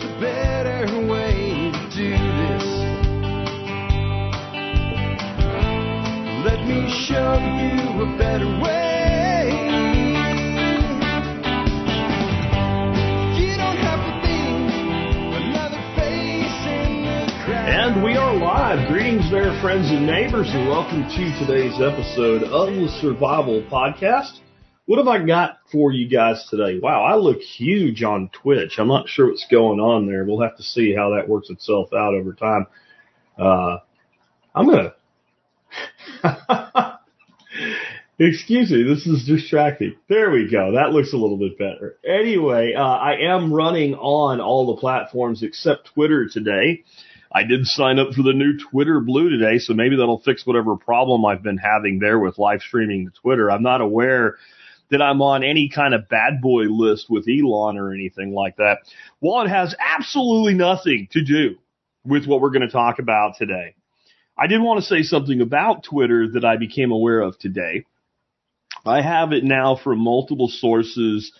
there's a better way to do this. Let me show you a better way. And we are live. Greetings there, friends and neighbors, and welcome to today's episode of the Survival Podcast. What have I got for you guys today? Wow, I look huge on Twitch. I'm not sure what's going on there. We'll have to see how that works itself out over time. Uh, I'm gonna. Excuse me, this is distracting. There we go. That looks a little bit better. Anyway, uh, I am running on all the platforms except Twitter today. I did sign up for the new Twitter Blue today, so maybe that'll fix whatever problem I've been having there with live streaming to Twitter. I'm not aware that I'm on any kind of bad boy list with Elon or anything like that. Well, it has absolutely nothing to do with what we're going to talk about today. I did want to say something about Twitter that I became aware of today. I have it now from multiple sources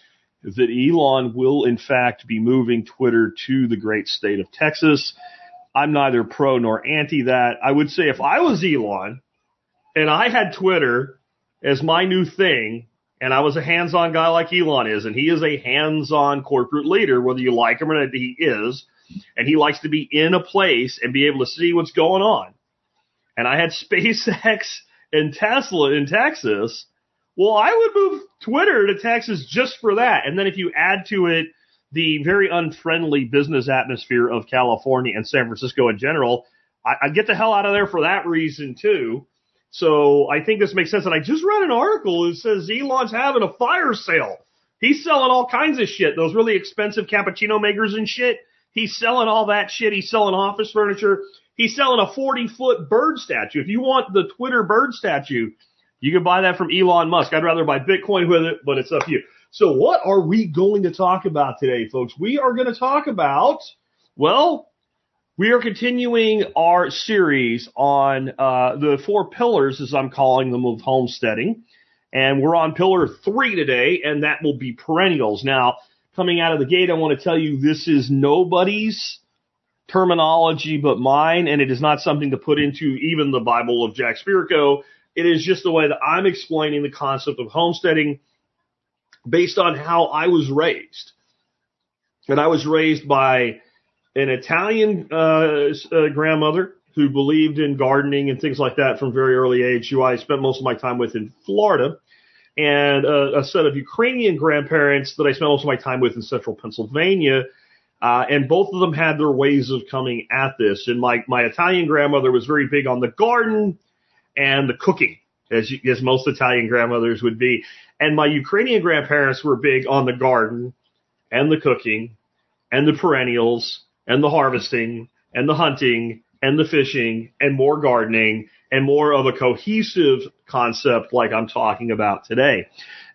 that Elon will in fact be moving Twitter to the great state of Texas. I'm neither pro nor anti that. I would say if I was Elon and I had Twitter as my new thing, and I was a hands-on guy like Elon is, and he is a hands-on corporate leader, whether you like him or not, he is, and he likes to be in a place and be able to see what's going on. And I had SpaceX and Tesla in Texas. Well, I would move Twitter to Texas just for that. And then if you add to it the very unfriendly business atmosphere of California and San Francisco in general, I'd get the hell out of there for that reason too. So I think this makes sense. And I just read an article that says Elon's having a fire sale. He's selling all kinds of shit. Those really expensive cappuccino makers and shit. He's selling all that shit. He's selling office furniture. He's selling a 40 foot bird statue. If you want the Twitter bird statue, you can buy that from Elon Musk. I'd rather buy Bitcoin with it, but it's up to you. So what are we going to talk about today, folks? We are going to talk about, well, we are continuing our series on uh, the four pillars, as I'm calling them, of homesteading. And we're on pillar three today, and that will be perennials. Now, coming out of the gate, I want to tell you this is nobody's terminology but mine, and it is not something to put into even the Bible of Jack Spirko. It is just the way that I'm explaining the concept of homesteading based on how I was raised. And I was raised by an Italian uh, uh, grandmother who believed in gardening and things like that from very early age, who I spent most of my time with in Florida, and uh, a set of Ukrainian grandparents that I spent most of my time with in central Pennsylvania. Uh, and both of them had their ways of coming at this. And my, my Italian grandmother was very big on the garden and the cooking, as, you, as most Italian grandmothers would be. And my Ukrainian grandparents were big on the garden and the cooking and the perennials and the harvesting and the hunting and the fishing and more gardening and more of a cohesive concept like I'm talking about today.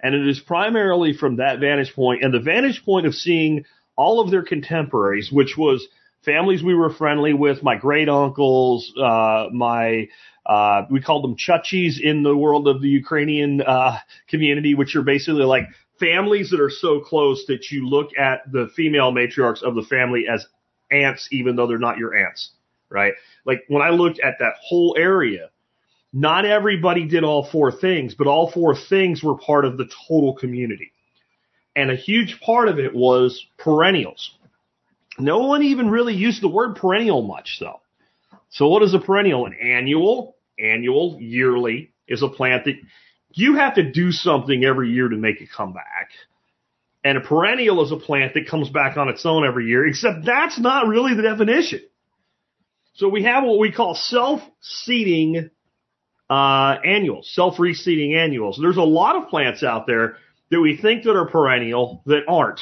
And it is primarily from that vantage point and the vantage point of seeing all of their contemporaries, which was families we were friendly with, my great uncles, uh, my, uh, we called them chuchis in the world of the Ukrainian, uh, community, which are basically like families that are so close that you look at the female matriarchs of the family as aunts, even though they're not your ants, right? Like when I looked at that whole area, not everybody did all four things, but all four things were part of the total community. And a huge part of it was perennials. No one even really used the word perennial much though. So what is a perennial? An annual, annual, yearly is a plant that you have to do something every year to make it come back. And a perennial is a plant that comes back on its own every year, except that's not really the definition. So we have what we call self-seeding uh, annuals, self-reseeding annuals. There's a lot of plants out there that we think that are perennial that aren't.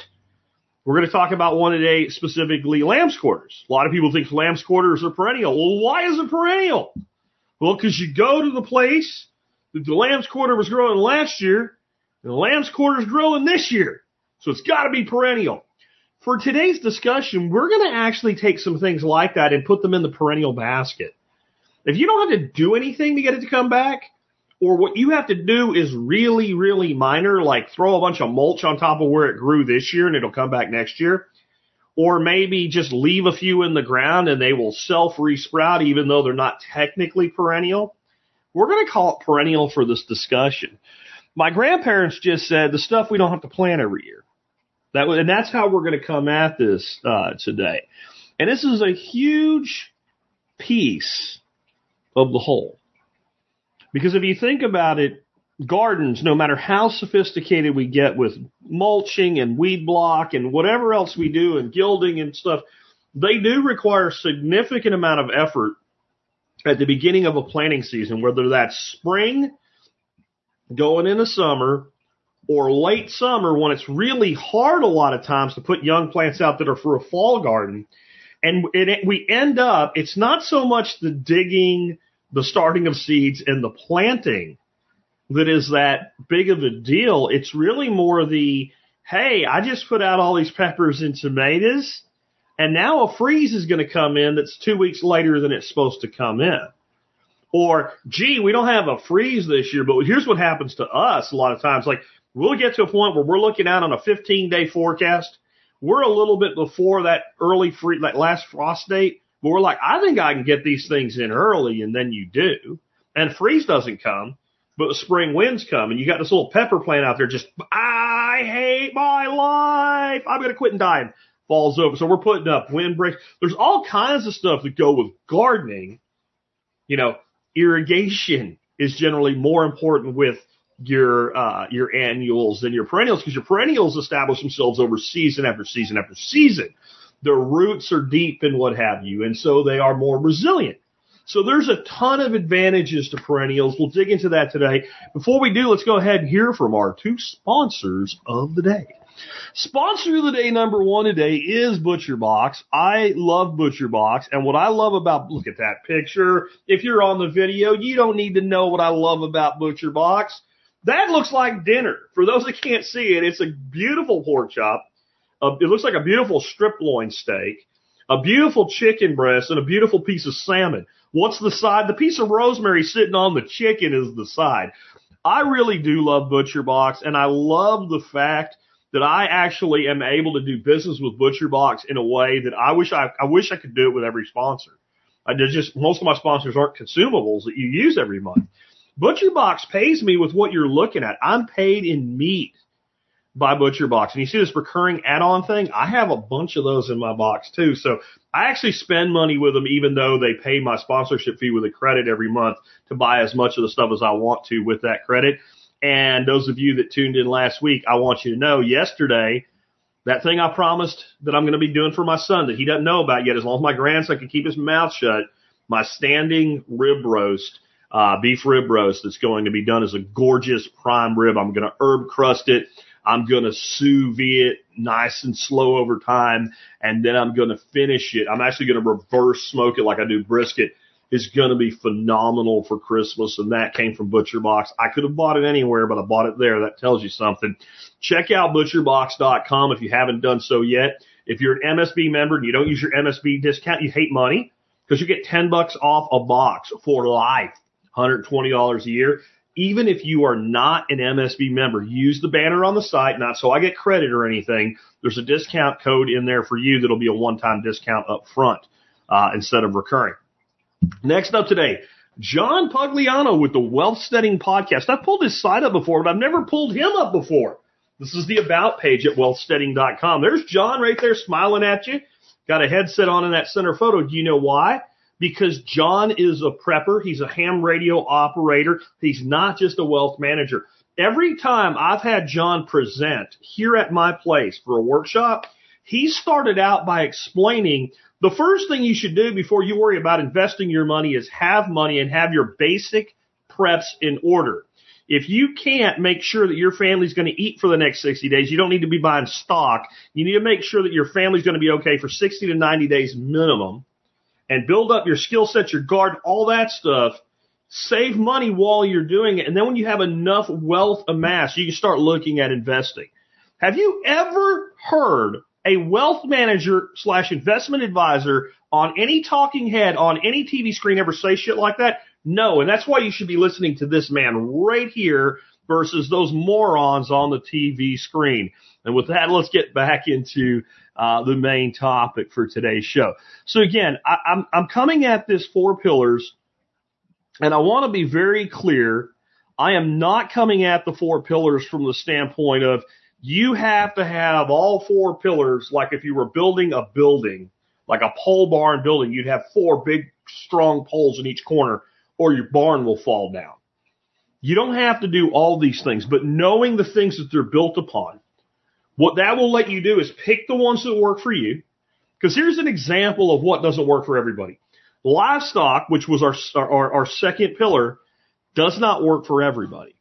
We're going to talk about one today, specifically lamb's quarters. A lot of people think lamb's quarters are perennial. Well, why is it perennial? Well, because you go to the place that the lamb's quarter was growing last year, and the lamb's quarter is growing this year. So it's got to be perennial. For today's discussion, we're going to actually take some things like that and put them in the perennial basket. If you don't have to do anything to get it to come back, or what you have to do is really, really minor, like throw a bunch of mulch on top of where it grew this year and it'll come back next year, or maybe just leave a few in the ground and they will self resprout even though they're not technically perennial. We're going to call it perennial for this discussion. My grandparents just said the stuff we don't have to plant every year. That and that's how we're going to come at this uh, today. And this is a huge piece of the whole. Because if you think about it, gardens, no matter how sophisticated we get with mulching and weed block and whatever else we do and gilding and stuff, they do require a significant amount of effort at the beginning of a planting season, whether that's spring going into summer or late summer when it's really hard a lot of times to put young plants out that are for a fall garden. And it, we end up, it's not so much the digging, the starting of seeds and the planting that is that big of a deal. It's really more the, hey, I just put out all these peppers and tomatoes and now a freeze is going to come in that's two weeks later than it's supposed to come in. Or, gee, we don't have a freeze this year, but here's what happens to us a lot of times. Like, we'll get to a point where we're looking out on a 15 day forecast. We're a little bit before that early free, that last frost date, but we're like, I think I can get these things in early, and then you do. And freeze doesn't come, but the spring winds come, and you got this little pepper plant out there just, I hate my life. I'm going to quit and die. And falls over. So we're putting up windbreaks. There's all kinds of stuff that go with gardening. You know, irrigation is generally more important with your uh, your annuals than your perennials because your perennials establish themselves over season after season after season. Their roots are deep and what have you, and so they are more resilient. So there's a ton of advantages to perennials. We'll dig into that today. Before we do, let's go ahead and hear from our two sponsors of the day. Sponsor of the day number one today is Butcher Box. I love Butcher Box, and what I love about look at that picture. If you're on the video, you don't need to know what I love about Butcher Box. That looks like dinner. For those that can't see it, it's a beautiful pork chop. Uh, it looks like a beautiful strip loin steak, a beautiful chicken breast, and a beautiful piece of salmon. What's the side? The piece of rosemary sitting on the chicken is the side. I really do love Butcher Box, and I love the fact that I actually am able to do business with Butcher Box in a way that I wish I, I wish I could do it with every sponsor. I just, most of my sponsors aren't consumables that you use every month. Butcher Box pays me with what you're looking at. I'm paid in meat by Butcher Box. And you see this recurring add-on thing? I have a bunch of those in my box too. So I actually spend money with them even though they pay my sponsorship fee with a credit every month to buy as much of the stuff as I want to with that credit. And those of you that tuned in last week, I want you to know yesterday, that thing I promised that I'm going to be doing for my son that he doesn't know about yet, as long as my grandson can keep his mouth shut, my standing rib roast, uh, beef rib roast that's going to be done as a gorgeous prime rib. I'm going to herb crust it. I'm going to sous vide it nice and slow over time. And then I'm going to finish it. I'm actually going to reverse smoke it like I do brisket It's going to be phenomenal for Christmas. And that came from Butcher Box. I could have bought it anywhere, but I bought it there. That tells you something. Check out butcherbox.com if you haven't done so yet. If you're an MSB member and you don't use your MSB discount, you hate money because you get 10 bucks off a box for life, $120 a year. Even if you are not an MSB member, use the banner on the site, not so I get credit or anything. There's a discount code in there for you that'll be a one-time discount up front, uh, instead of recurring. Next up today, John Pugliano with the Wealth Steading Podcast. I've pulled his site up before, but I've never pulled him up before. This is the about page at wealthsteading.com. There's John right there smiling at you. Got a headset on in that center photo. Do you know why? Because John is a prepper. He's a ham radio operator. He's not just a wealth manager. Every time I've had John present here at my place for a workshop, he started out by explaining the first thing you should do before you worry about investing your money is have money and have your basic preps in order. If you can't make sure that your family's going to eat for the next 60 days, you don't need to be buying stock. You need to make sure that your family's going to be okay for 60 to 90 days minimum and build up your skill set, your guard, all that stuff. Save money while you're doing it. And then when you have enough wealth amassed, you can start looking at investing. Have you ever heard a wealth manager slash investment advisor on any talking head on any TV screen ever say shit like that? No. And that's why you should be listening to this man right here versus those morons on the TV screen. And with that, let's get back into uh, the main topic for today's show. So again, I, I'm I'm coming at this four pillars, and I want to be very clear. I am not coming at the four pillars from the standpoint of you have to have all four pillars. Like if you were building a building, like a pole barn building, you'd have four big strong poles in each corner, or your barn will fall down. You don't have to do all these things, but knowing the things that they're built upon, what that will let you do is pick the ones that work for you. Because here's an example of what doesn't work for everybody. Livestock, which was our, our, our second pillar, does not work for everybody.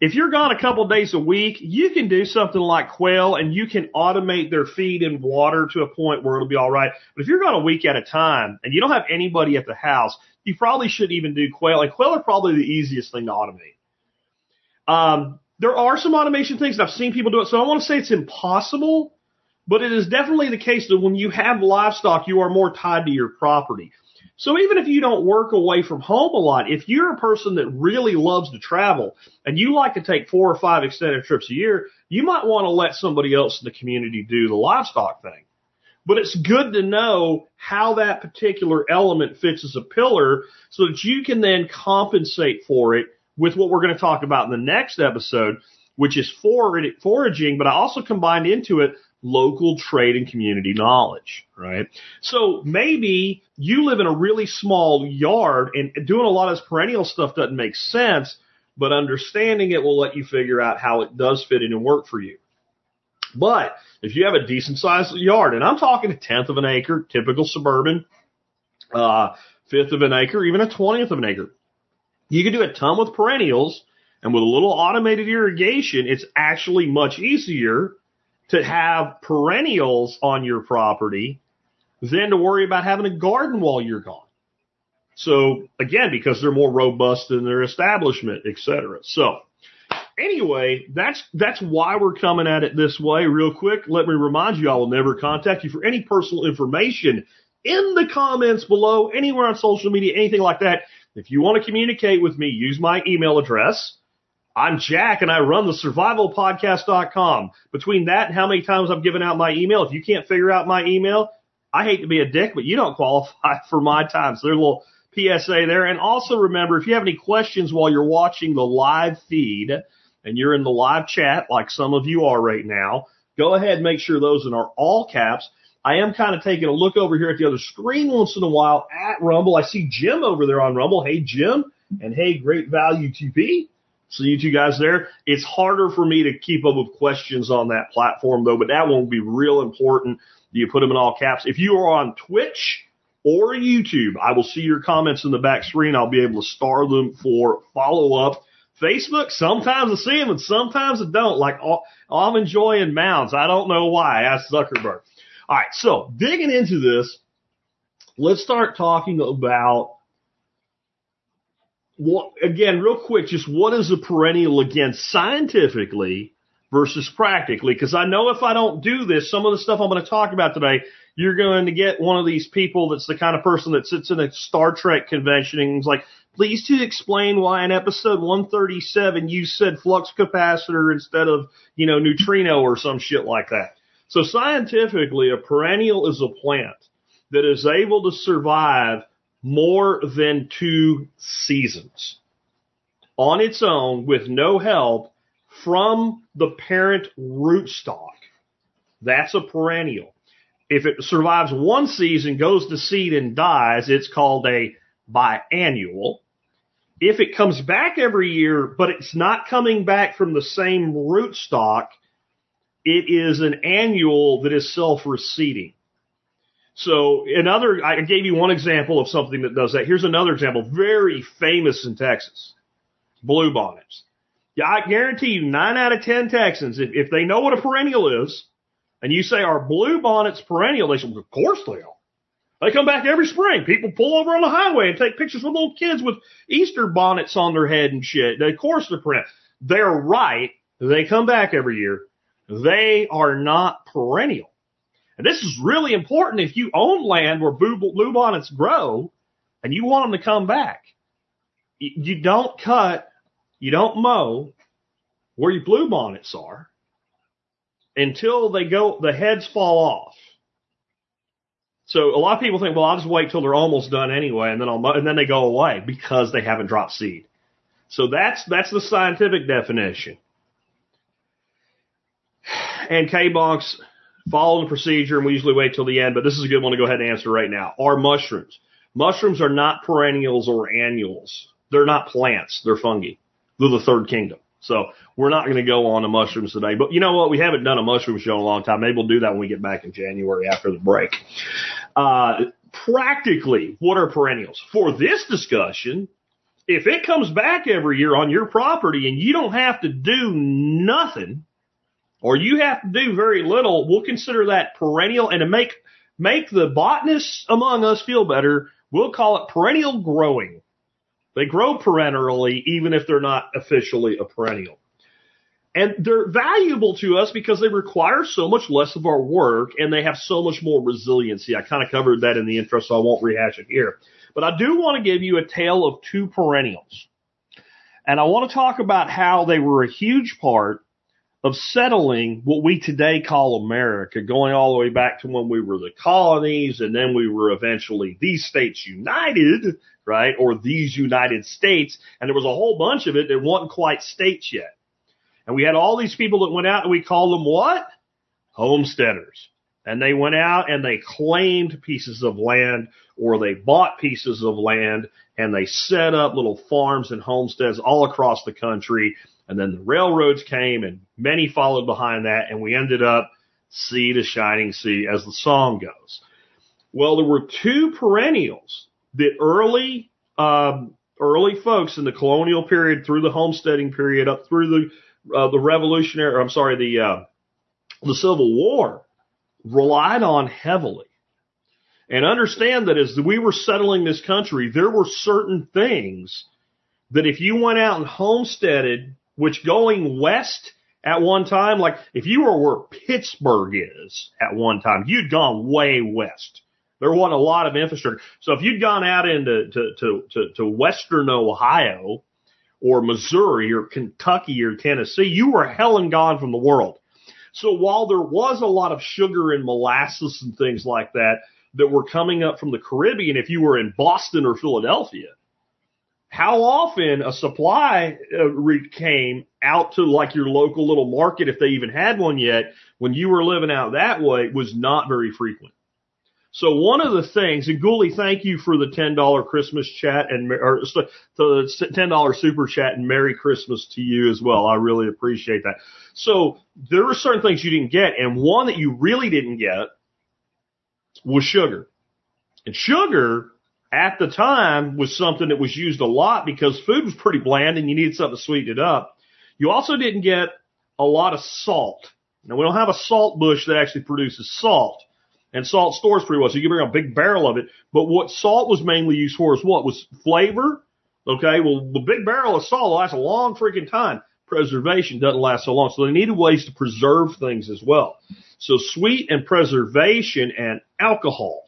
If you're gone a couple days a week, you can do something like quail and you can automate their feed and water to a point where it'll be all right. But if you're gone a week at a time and you don't have anybody at the house, you probably shouldn't even do quail. And quail are probably the easiest thing to automate. Um, there are some automation things and I've seen people do it. So I want to say it's impossible, but it is definitely the case that when you have livestock, you are more tied to your property. So even if you don't work away from home a lot, if you're a person that really loves to travel and you like to take four or five extended trips a year, you might want to let somebody else in the community do the livestock thing. But it's good to know how that particular element fits as a pillar so that you can then compensate for it with what we're going to talk about in the next episode, which is foraging, but I also combined into it local trade and community knowledge, right? So maybe you live in a really small yard and doing a lot of this perennial stuff doesn't make sense, but understanding it will let you figure out how it does fit in and work for you. But if you have a decent sized yard, and I'm talking a tenth of an acre, typical suburban, uh, fifth of an acre, even a twentieth of an acre, you can do a ton with perennials, and with a little automated irrigation, it's actually much easier to have perennials on your property than to worry about having a garden while you're gone. So again, because they're more robust in their establishment, et cetera. So anyway, that's that's why we're coming at it this way. Real quick, let me remind you, I will never contact you for any personal information in the comments below, anywhere on social media, anything like that. If you want to communicate with me, use my email address. I'm Jack and I run the survivalpodcast.com. Between that and how many times I've given out my email, if you can't figure out my email, I hate to be a dick, but you don't qualify for my time. So there's a little PSA there. And also remember, if you have any questions while you're watching the live feed and you're in the live chat, like some of you are right now, go ahead and make sure those are all caps. I am kind of taking a look over here at the other screen once in a while at Rumble. I see Jim over there on Rumble. Hey, Jim. And hey, great value TP. So you two guys there. It's harder for me to keep up with questions on that platform though, but that one won't be real important. You put them in all caps. If you are on Twitch or YouTube, I will see your comments in the back screen. I'll be able to star them for follow up. Facebook, sometimes I see them and sometimes I don't. Like I'm enjoying mounds. I don't know why. Ask Zuckerberg. All right. So digging into this, let's start talking about what, again, real quick, just what is a perennial again scientifically versus practically? Because I know if I don't do this, some of the stuff I'm going to talk about today, you're going to get one of these people that's the kind of person that sits in a Star Trek convention and is like, please to explain why in episode 137 you said flux capacitor instead of, you know, neutrino or some shit like that. So scientifically, a perennial is a plant that is able to survive more than two seasons on its own with no help from the parent rootstock. That's a perennial. If it survives one season, goes to seed and dies, it's called a biannual. If it comes back every year, but it's not coming back from the same rootstock, it is an annual that is self-reseeding. So another, I gave you one example of something that does that. Here's another example, very famous in Texas. Blue bonnets. Yeah, I guarantee you nine out of ten Texans, if, if they know what a perennial is, and you say, are blue bonnets perennial? They say, of course they are. They come back every spring. People pull over on the highway and take pictures with little kids with Easter bonnets on their head and shit. Of course they're perennial. They're right. They come back every year. They are not perennial. And this is really important if you own land where blue bonnets grow and you want them to come back. You don't cut, you don't mow where your blue bonnets are. until they go, the heads fall off. So a lot of people think, well, I'll just wait till they're almost done anyway, and then I'll, and then they go away because they haven't dropped seed. So that's, that's the scientific definition. And K-Bonks follow the procedure, and we usually wait till the end, but this is a good one to go ahead and answer right now. Are mushrooms? Mushrooms are not perennials or annuals. They're not plants. They're fungi. They're the third kingdom. So we're not going to go on to mushrooms today. But you know what? We haven't done a mushroom show in a long time. Maybe we'll do that when we get back in January after the break. Uh, practically, what are perennials? For this discussion, if it comes back every year on your property and you don't have to do nothing, or you have to do very little, we'll consider that perennial. And to make make the botanists among us feel better, we'll call it perennial growing. They grow perennially, even if they're not officially a perennial. And they're valuable to us because they require so much less of our work and they have so much more resiliency. I kind of covered that in the intro, so I won't rehash it here. But I do want to give you a tale of two perennials. And I want to talk about how they were a huge part of settling what we today call America, going all the way back to when we were the colonies and then we were eventually these states united, right? Or these United States. And there was a whole bunch of it that wasn't quite states yet. And we had all these people that went out and we called them what? Homesteaders. And they went out and they claimed pieces of land or they bought pieces of land and they set up little farms and homesteads all across the country. And then the railroads came and many followed behind that and we ended up sea to shining sea as the song goes. Well, there were two perennials that early, um, early folks in the colonial period through the homesteading period up through the, uh, the revolutionary, I'm sorry, the, uh, the Civil War relied on heavily. And understand that as we were settling this country, there were certain things that if you went out and homesteaded, which going west at one time, like if you were where Pittsburgh is at one time, you'd gone way west. There wasn't a lot of infrastructure. So if you'd gone out into to, to, to, to western Ohio or Missouri or Kentucky or Tennessee, you were hell and gone from the world. So while there was a lot of sugar and molasses and things like that that were coming up from the Caribbean, if you were in Boston or Philadelphia, how often a supply uh, came out to like your local little market, if they even had one yet, when you were living out that way, was not very frequent. So one of the things, and Gooley, thank you for the $10 Christmas chat and, or the $10 super chat and Merry Christmas to you as well. I really appreciate that. So there were certain things you didn't get and one that you really didn't get was sugar. And sugar at the time was something that was used a lot because food was pretty bland and you needed something to sweeten it up. You also didn't get a lot of salt. Now we don't have a salt bush that actually produces salt and salt stores pretty well. So you can bring a big barrel of it. But what salt was mainly used for is what was flavor. Okay. Well, the big barrel of salt lasts a long freaking time. Preservation doesn't last so long. So they needed ways to preserve things as well. So sweet and preservation and alcohol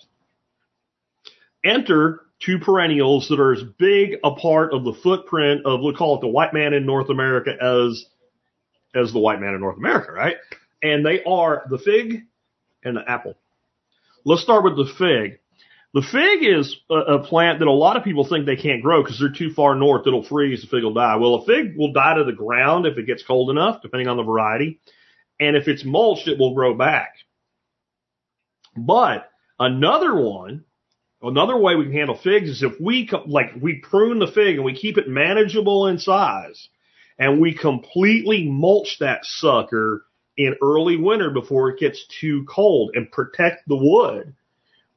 enter two perennials that are as big a part of the footprint of, we'll call it the white man in North America as, as the white man in North America, right? And they are the fig and the apple. Let's start with the fig. The fig is a, a plant that a lot of people think they can't grow because they're too far north. It'll freeze. The fig will die. Well, a fig will die to the ground if it gets cold enough, depending on the variety. And if it's mulched, it will grow back. But another one, another way we can handle figs is if we, like, we prune the fig and we keep it manageable in size and we completely mulch that sucker in early winter before it gets too cold and protect the wood.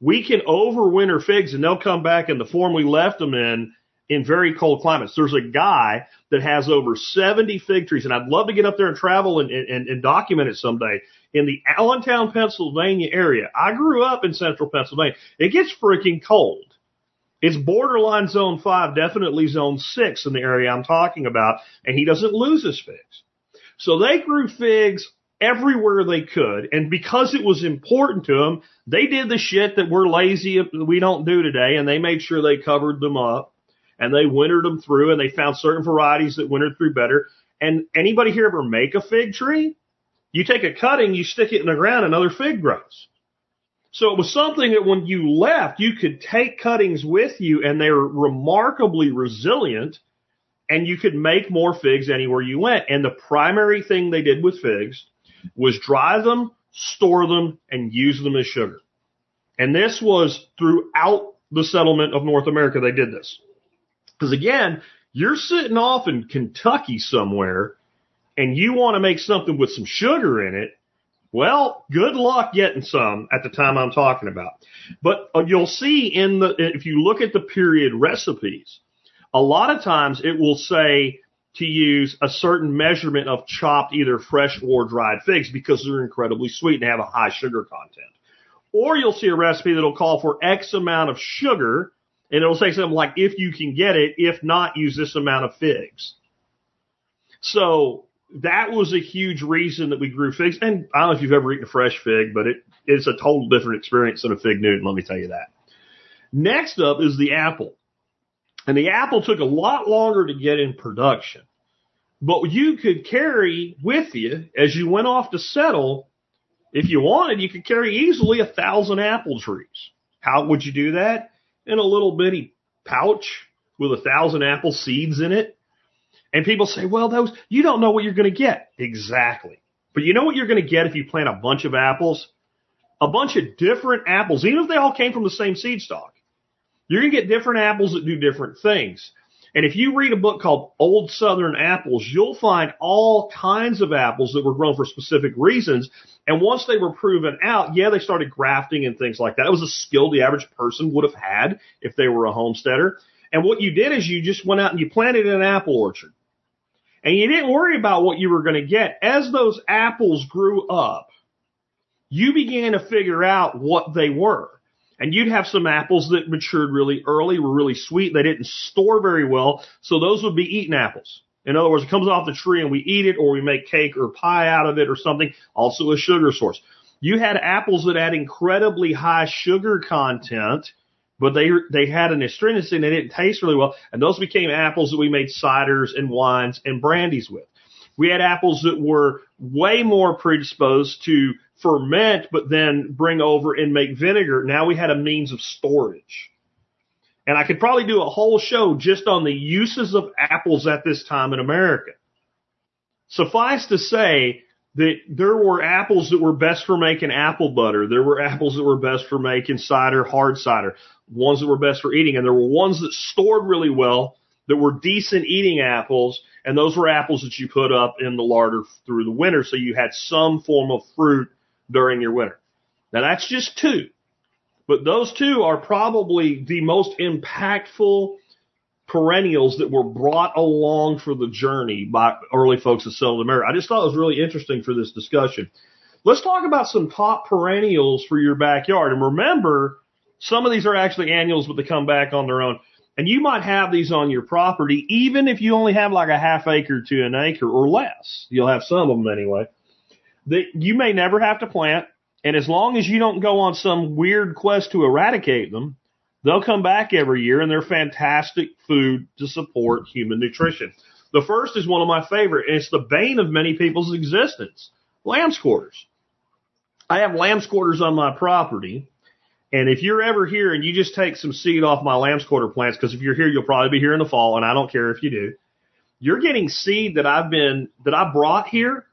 We can overwinter figs and they'll come back in the form we left them in in very cold climates. There's a guy that has over 70 fig trees and I'd love to get up there and travel and, and, and document it someday in the Allentown, Pennsylvania area. I grew up in central Pennsylvania. It gets freaking cold. It's borderline zone five, definitely zone six in the area I'm talking about, and he doesn't lose his figs. So they grew figs everywhere they could. And because it was important to them, they did the shit that we're lazy, we don't do today. And they made sure they covered them up and they wintered them through and they found certain varieties that wintered through better. And anybody here ever make a fig tree? You take a cutting, you stick it in the ground, another fig grows. So it was something that when you left, you could take cuttings with you and they're remarkably resilient and you could make more figs anywhere you went. And the primary thing they did with figs was dry them, store them, and use them as sugar. And this was throughout the settlement of North America, they did this. Because again, you're sitting off in Kentucky somewhere and you want to make something with some sugar in it. Well, good luck getting some at the time I'm talking about. But uh, you'll see in the, if you look at the period recipes, a lot of times it will say to use a certain measurement of chopped either fresh or dried figs because they're incredibly sweet and have a high sugar content. Or you'll see a recipe that'll call for X amount of sugar and it'll say something like, if you can get it, if not, use this amount of figs. So that was a huge reason that we grew figs. And I don't know if you've ever eaten a fresh fig, but it, it's a total different experience than a fig Newton, let me tell you that. Next up is the apple. And the apple took a lot longer to get in production. But you could carry with you as you went off to settle, if you wanted, you could carry easily a thousand apple trees. How would you do that? In a little bitty pouch with a thousand apple seeds in it. And people say, well, those, you don't know what you're going to get. Exactly. But you know what you're going to get if you plant a bunch of apples? A bunch of different apples, even if they all came from the same seed stock. You're going to get different apples that do different things. And if you read a book called Old Southern Apples, you'll find all kinds of apples that were grown for specific reasons. And once they were proven out, yeah, they started grafting and things like that. It was a skill the average person would have had if they were a homesteader. And what you did is you just went out and you planted an apple orchard. And you didn't worry about what you were going to get. As those apples grew up, you began to figure out what they were. And you'd have some apples that matured really early, were really sweet. They didn't store very well. So those would be eaten apples. In other words, it comes off the tree and we eat it or we make cake or pie out of it or something. Also a sugar source. You had apples that had incredibly high sugar content, but they, they had an astringency and they didn't taste really well. And those became apples that we made ciders and wines and brandies with. We had apples that were way more predisposed to ferment, but then bring over and make vinegar. Now we had a means of storage. And I could probably do a whole show just on the uses of apples at this time in America. Suffice to say that there were apples that were best for making apple butter. There were apples that were best for making cider, hard cider, ones that were best for eating. And there were ones that stored really well that were decent eating apples. And those were apples that you put up in the larder through the winter. So you had some form of fruit during your winter. Now that's just two, but those two are probably the most impactful perennials that were brought along for the journey by early folks that settled America. I just thought it was really interesting for this discussion. Let's talk about some top perennials for your backyard. And remember, some of these are actually annuals, but they come back on their own. And you might have these on your property, even if you only have like a half acre to an acre or less. You'll have some of them anyway that you may never have to plant. And as long as you don't go on some weird quest to eradicate them, they'll come back every year and they're fantastic food to support human nutrition. The first is one of my favorite, and it's the bane of many people's existence. Lamb's quarters. I have lamb's quarters on my property. And if you're ever here and you just take some seed off my lamb's quarter plants, because if you're here, you'll probably be here in the fall, and I don't care if you do. You're getting seed that I've been, that I brought here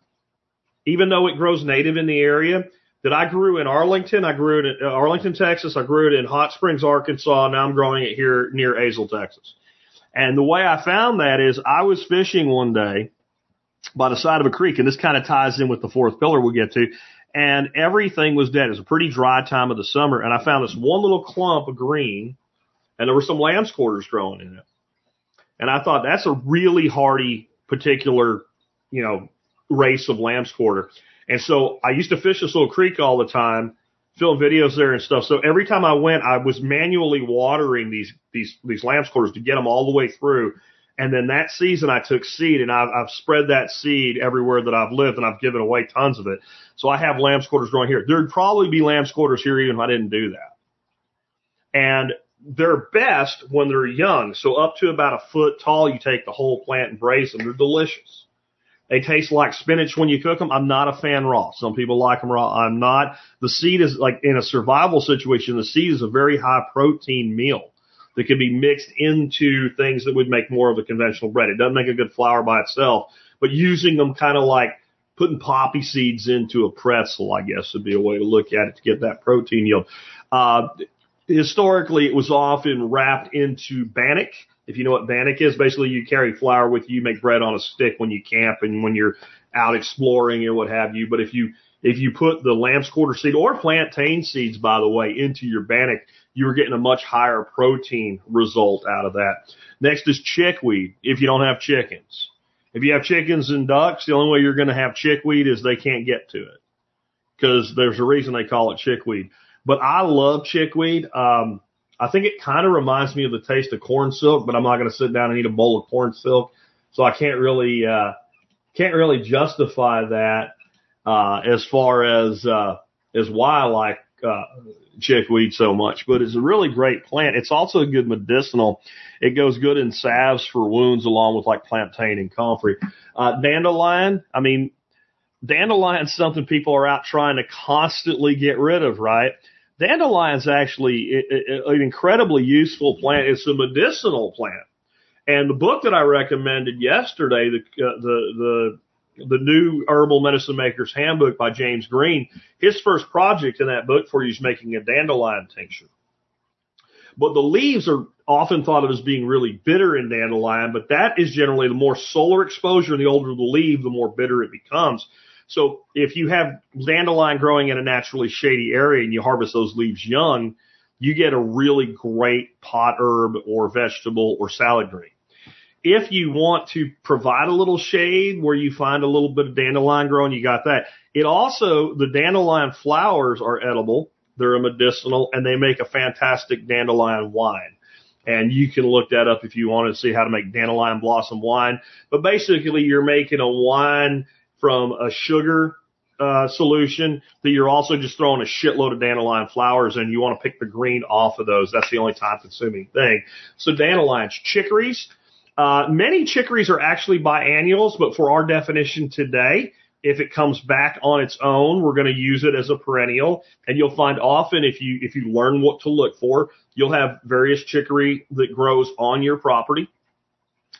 even though it grows native in the area, that I grew in Arlington. I grew it in uh, Arlington, Texas. I grew it in Hot Springs, Arkansas. Now I'm growing it here near Azle, Texas. And the way I found that is I was fishing one day by the side of a creek, and this kind of ties in with the fourth pillar we'll get to. And everything was dead. It was a pretty dry time of the summer, and I found this one little clump of green, and there were some lamb's quarters growing in it. And I thought that's a really hardy particular, you know, race of lamb's quarter. And so I used to fish this little creek all the time, film videos there and stuff. So every time I went, I was manually watering these, these, these lamb's quarters to get them all the way through. And then that season I took seed and I've, I've spread that seed everywhere that I've lived and I've given away tons of it. So I have lamb's quarters growing here. There'd probably be lamb's quarters here even if I didn't do that. And they're best when they're young. So up to about a foot tall, you take the whole plant and braise them. They're delicious. They taste like spinach when you cook them. I'm not a fan raw. Some people like them raw. I'm not. The seed is like in a survival situation, the seed is a very high protein meal that could be mixed into things that would make more of a conventional bread. It doesn't make a good flour by itself, but using them kind of like putting poppy seeds into a pretzel, I guess would be a way to look at it to get that protein yield. Uh, historically, it was often wrapped into bannock. If you know what bannock is, basically you carry flour with you, make bread on a stick when you camp and when you're out exploring or what have you. But if you if you put the lamb's quarter seed or plantain seeds, by the way, into your bannock, you are getting a much higher protein result out of that. Next is chickweed. If you don't have chickens, if you have chickens and ducks, the only way you're going to have chickweed is they can't get to it because there's a reason they call it chickweed. But I love chickweed. Um, I think it kind of reminds me of the taste of corn silk, but I'm not going to sit down and eat a bowl of corn silk, so I can't really uh, can't really justify that uh, as far as uh, as why I like uh, chickweed so much. But it's a really great plant. It's also a good medicinal. It goes good in salves for wounds, along with like plantain and comfrey. Uh, dandelion. I mean, dandelion's something people are out trying to constantly get rid of, right? Dandelion's actually an incredibly useful plant. It's a medicinal plant. And the book that I recommended yesterday, the uh, the the the new herbal medicine maker's handbook by James Green, his first project in that book for you is making a dandelion tincture. But the leaves are often thought of as being really bitter in dandelion, but that is generally the more solar exposure, and the older the leaf, the more bitter it becomes. So if you have dandelion growing in a naturally shady area and you harvest those leaves young, you get a really great pot herb or vegetable or salad green. If you want to provide a little shade where you find a little bit of dandelion growing, you got that. It also, the dandelion flowers are edible. They're a medicinal and they make a fantastic dandelion wine. And you can look that up if you want to see how to make dandelion blossom wine. But basically you're making a wine from a sugar uh, solution that you're also just throwing a shitload of dandelion flowers and you want to pick the green off of those. That's the only time consuming thing. So dandelions, chicories. Uh, many chicories are actually biennials, but for our definition today, if it comes back on its own, we're going to use it as a perennial. And you'll find often if you if you learn what to look for, you'll have various chicory that grows on your property.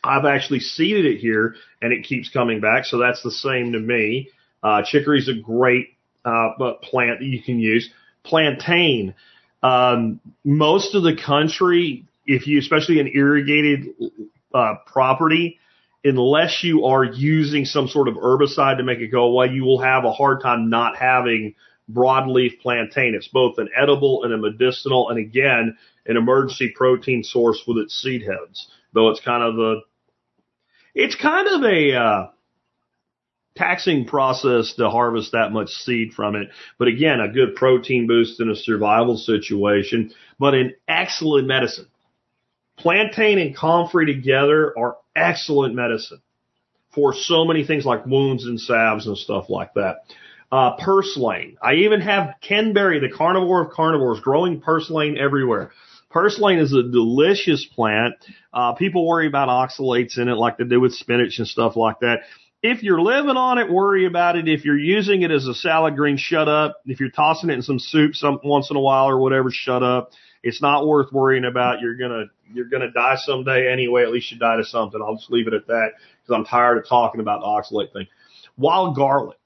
I've actually seeded it here and it keeps coming back. So that's the same to me. Uh, chicory is a great, uh, plant that you can use. Plantain. Um, most of the country, if you, especially in irrigated, uh, property, unless you are using some sort of herbicide to make it go away, you will have a hard time not having broadleaf plantain. It's both an edible and a medicinal, and again, an emergency protein source with its seed heads. Though it's kind of the it's kind of a uh, taxing process to harvest that much seed from it. But again, a good protein boost in a survival situation, but an excellent medicine. Plantain and comfrey together are excellent medicine for so many things like wounds and salves and stuff like that. Uh, purslane. I even have Ken Berry, the carnivore of carnivores, growing purslane everywhere. Purslane is a delicious plant. Uh, people worry about oxalates in it like they do with spinach and stuff like that. If you're living on it, worry about it. If you're using it as a salad green, shut up. If you're tossing it in some soup some once in a while or whatever, shut up. It's not worth worrying about. You're gonna you're gonna die someday anyway. At least you die to something. I'll just leave it at that because I'm tired of talking about the oxalate thing. Wild garlic.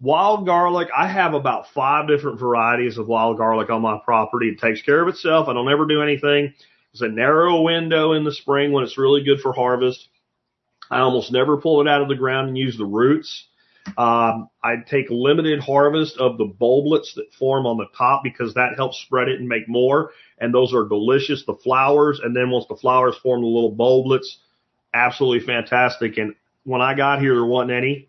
Wild garlic, I have about five different varieties of wild garlic on my property. It takes care of itself. I don't ever do anything. It's a narrow window in the spring when it's really good for harvest. I almost never pull it out of the ground and use the roots. Um, I take limited harvest of the bulblets that form on the top because that helps spread it and make more. And those are delicious. The flowers, and then once the flowers form the little bulblets, absolutely fantastic. And when I got here, there wasn't any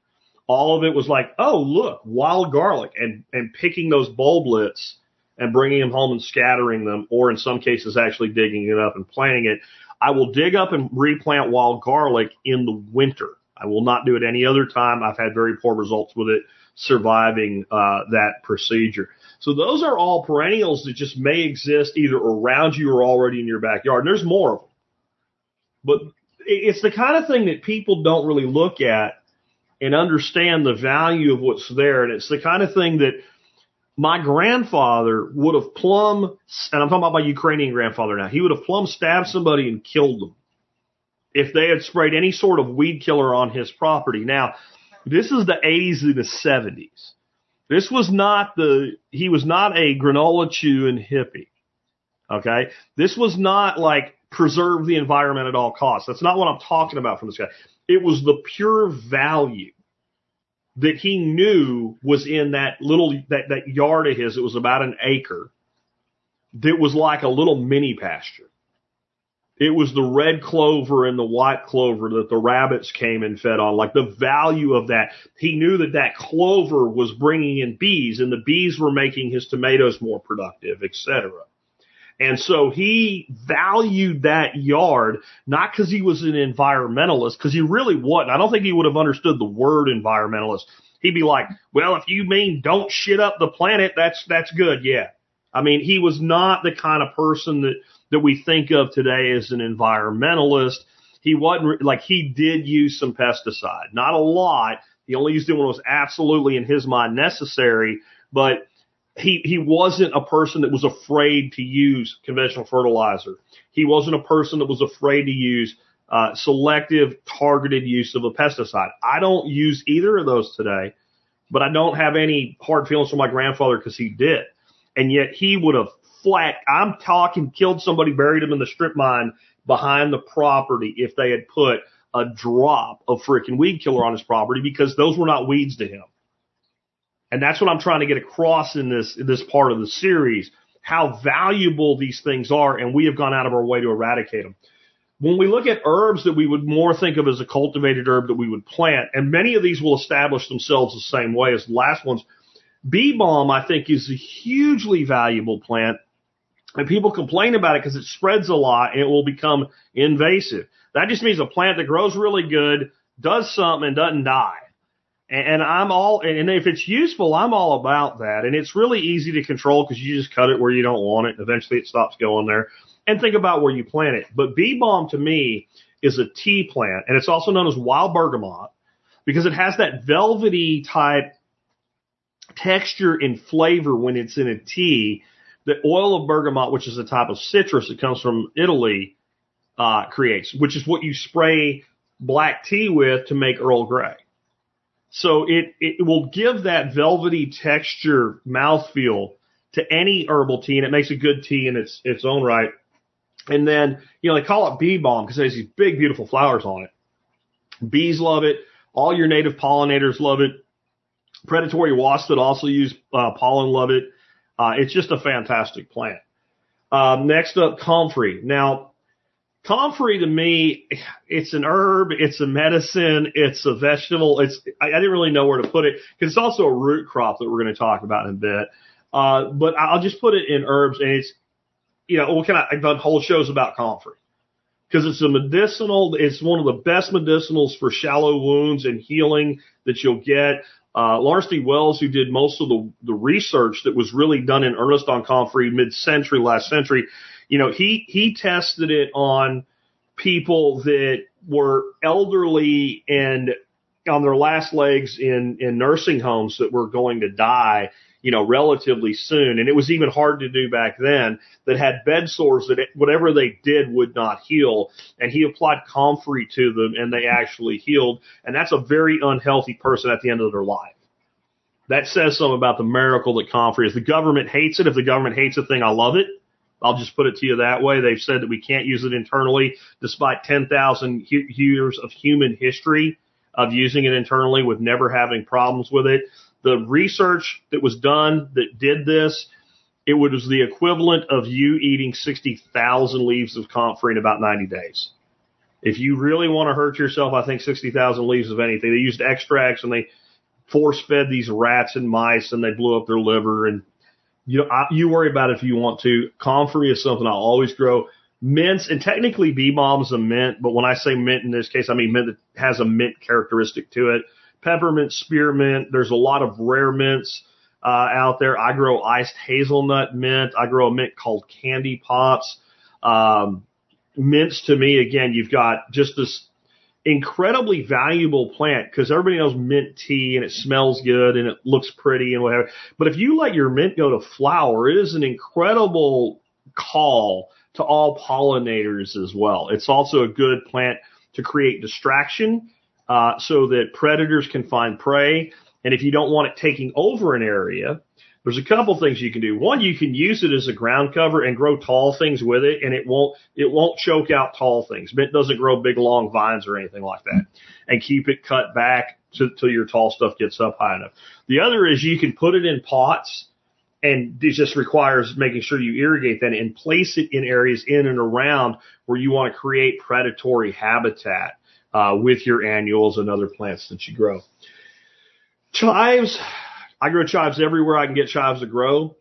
all of it was like, oh, look, wild garlic and, and picking those bulblets and bringing them home and scattering them, or in some cases actually digging it up and planting it. I will dig up and replant wild garlic in the winter. I will not do it any other time. I've had very poor results with it surviving uh, that procedure. So those are all perennials that just may exist either around you or already in your backyard. And there's more of them. But it's the kind of thing that people don't really look at and understand the value of what's there. And it's the kind of thing that my grandfather would have plumb, and I'm talking about my Ukrainian grandfather now, he would have plumb stabbed somebody and killed them if they had sprayed any sort of weed killer on his property. Now, this is the 80s and the 70s. This was not the, he was not a granola chewing hippie. Okay. This was not like preserve the environment at all costs. That's not what I'm talking about from this guy. It was the pure value that he knew was in that little, that, that yard of his. It was about an acre that was like a little mini pasture. It was the red clover and the white clover that the rabbits came and fed on, like the value of that. He knew that that clover was bringing in bees and the bees were making his tomatoes more productive, etc. And so he valued that yard, not because he was an environmentalist, because he really wasn't. I don't think he would have understood the word environmentalist. He'd be like, well, if you mean don't shit up the planet, that's, that's good. Yeah. I mean, he was not the kind of person that, that we think of today as an environmentalist. He wasn't like he did use some pesticide, not a lot. He only used it when it was absolutely in his mind necessary, but he, he wasn't a person that was afraid to use conventional fertilizer. He wasn't a person that was afraid to use uh, selective targeted use of a pesticide. I don't use either of those today, but I don't have any hard feelings for my grandfather because he did. And yet he would have flat, I'm talking, killed somebody, buried him in the strip mine behind the property if they had put a drop of freaking weed killer on his property because those were not weeds to him. And that's what I'm trying to get across in this, in this part of the series, how valuable these things are. And we have gone out of our way to eradicate them. When we look at herbs that we would more think of as a cultivated herb that we would plant, and many of these will establish themselves the same way as the last ones. Bee balm, I think, is a hugely valuable plant. And people complain about it because it spreads a lot and it will become invasive. That just means a plant that grows really good, does something and doesn't die. And I'm all, and if it's useful, I'm all about that. And it's really easy to control because you just cut it where you don't want it. Eventually it stops going there. And think about where you plant it. But bee balm to me is a tea plant and it's also known as wild bergamot because it has that velvety type texture and flavor when it's in a tea The oil of bergamot, which is a type of citrus that comes from Italy, uh, creates, which is what you spray black tea with to make Earl Grey. So it, it will give that velvety texture, mouthfeel to any herbal tea and it makes a good tea in its, its own right. And then, you know, they call it bee balm because it has these big, beautiful flowers on it. Bees love it. All your native pollinators love it. Predatory wasps that also use uh, pollen love it. Uh, it's just a fantastic plant. Um, next up, comfrey. Now, comfrey to me, it's an herb, it's a medicine, it's a vegetable. It's I, I didn't really know where to put it because it's also a root crop that we're going to talk about in a bit. Uh, but I'll just put it in herbs, and it's you know, what can I? I've done whole shows about comfrey because it's a medicinal. It's one of the best medicinals for shallow wounds and healing that you'll get. Uh, Lawrence D. Hills, who did most of the, the research that was really done in earnest on comfrey mid-century, last century, you know, he, he tested it on people that were elderly and on their last legs in, in nursing homes that were going to die, you know, relatively soon. And it was even hard to do back then that had bed sores that it, whatever they did would not heal. And he applied comfrey to them and they actually healed. And that's a very unhealthy person at the end of their life. That says something about the miracle that comfrey is. The government hates it. If the government hates a thing, I love it. I'll just put it to you that way. They've said that we can't use it internally despite 10,000 years of human history of using it internally with never having problems with it. The research that was done that did this, it was the equivalent of you eating 60,000 leaves of comfrey in about 90 days. If you really want to hurt yourself, I think 60,000 leaves of anything. They used extracts and they force fed these rats and mice and they blew up their liver and you I, you worry about it if you want to. Comfrey is something I'll always grow. Mints, and technically bee balm is a mint, but when I say mint in this case, I mean mint that has a mint characteristic to it. Peppermint, spearmint, there's a lot of rare mints uh, out there. I grow iced hazelnut mint. I grow a mint called candy pops. Um, mints to me, again, you've got just this incredibly valuable plant because everybody knows mint tea and it smells good and it looks pretty and whatever. But if you let your mint go to flower, it is an incredible call to all pollinators as well. It's also a good plant to create distraction uh, so that predators can find prey. And if you don't want it taking over an area, there's a couple things you can do. One, you can use it as a ground cover and grow tall things with it, and it won't it won't choke out tall things. Mint doesn't grow big long vines or anything like that, and keep it cut back till your tall stuff gets up high enough. The other is you can put it in pots, and it just requires making sure you irrigate that and place it in areas in and around where you want to create predatory habitat uh, with your annuals and other plants that you grow. Chives I grow chives everywhere I can get chives to grow.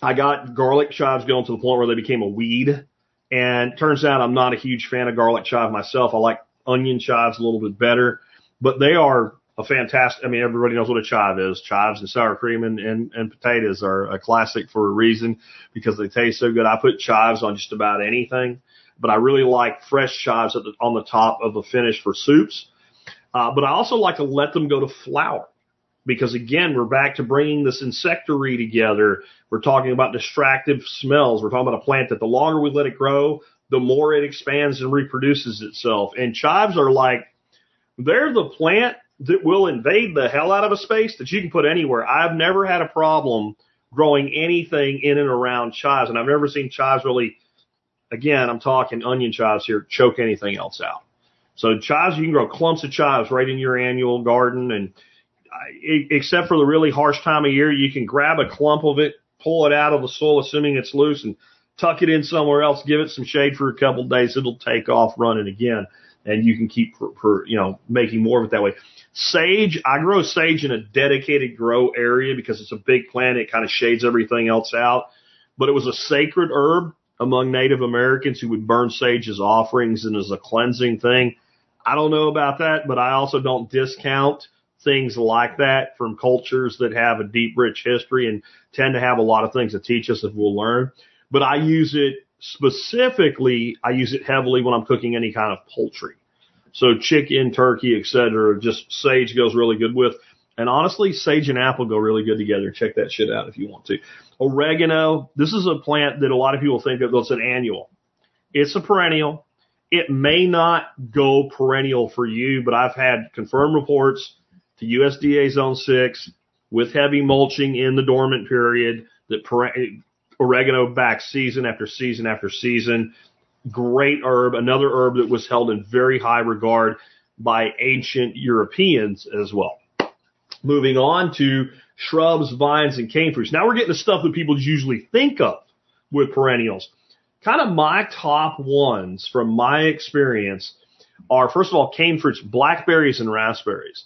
I got garlic chives going to the point where they became a weed. And turns out I'm not a huge fan of garlic chive myself. I like onion chives a little bit better, but they are a fantastic. I mean, everybody knows what a chive is. Chives and sour cream and, and, and potatoes are a classic for a reason because they taste so good. I put chives on just about anything, but I really like fresh chives the, on the top of the finish for soups. Uh, but I also like to let them go to flower because again, we're back to bringing this insectary together. We're talking about distractive smells. We're talking about a plant that the longer we let it grow, the more it expands and reproduces itself. And chives are like, they're the plant that will invade the hell out of a space that you can put anywhere. I've never had a problem growing anything in and around chives, and I've never seen chives really, again, I'm talking onion chives here, choke anything else out. So chives, you can grow clumps of chives right in your annual garden and except for the really harsh time of year, you can grab a clump of it, pull it out of the soil, assuming it's loose, and tuck it in somewhere else. Give it some shade for a couple of days. It'll take off running again, and you can keep for, for you know making more of it that way. Sage, I grow sage in a dedicated grow area because it's a big plant. It kind of shades everything else out. But it was a sacred herb among Native Americans who would burn sage as offerings and as a cleansing thing. I don't know about that, but I also don't discount things like that from cultures that have a deep, rich history and tend to have a lot of things to teach us if we'll learn. But I use it specifically, I use it heavily when I'm cooking any kind of poultry. So chicken, turkey, etc. Just sage goes really good with. And honestly, sage and apple go really good together. Check that shit out if you want to. Oregano. This is a plant that a lot of people think of as an annual. It's a perennial. It may not go perennial for you, but I've had confirmed reports to USDA Zone 6 with heavy mulching in the dormant period that oregano back season after season after season. Great herb, another herb that was held in very high regard by ancient Europeans as well. Moving on to shrubs, vines, and cane fruits. Now we're getting the stuff that people usually think of with perennials. Kind of my top ones from my experience are, first of all, cane fruits, blackberries and raspberries.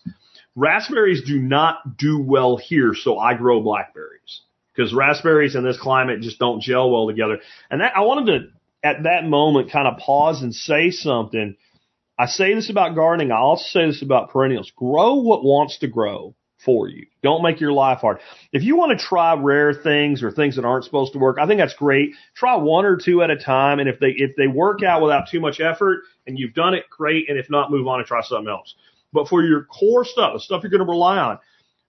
Raspberries do not do well here, so I grow blackberries because raspberries in this climate just don't gel well together. And that I wanted to at that moment kind of pause and say something. I say this about gardening. I also say this about perennials. Grow what wants to grow for you. Don't make your life hard. If you want to try rare things or things that aren't supposed to work, I think that's great. Try one or two at a time. And if they, if they work out without too much effort and you've done it, great. And if not, move on and try something else. But for your core stuff, the stuff you're going to rely on,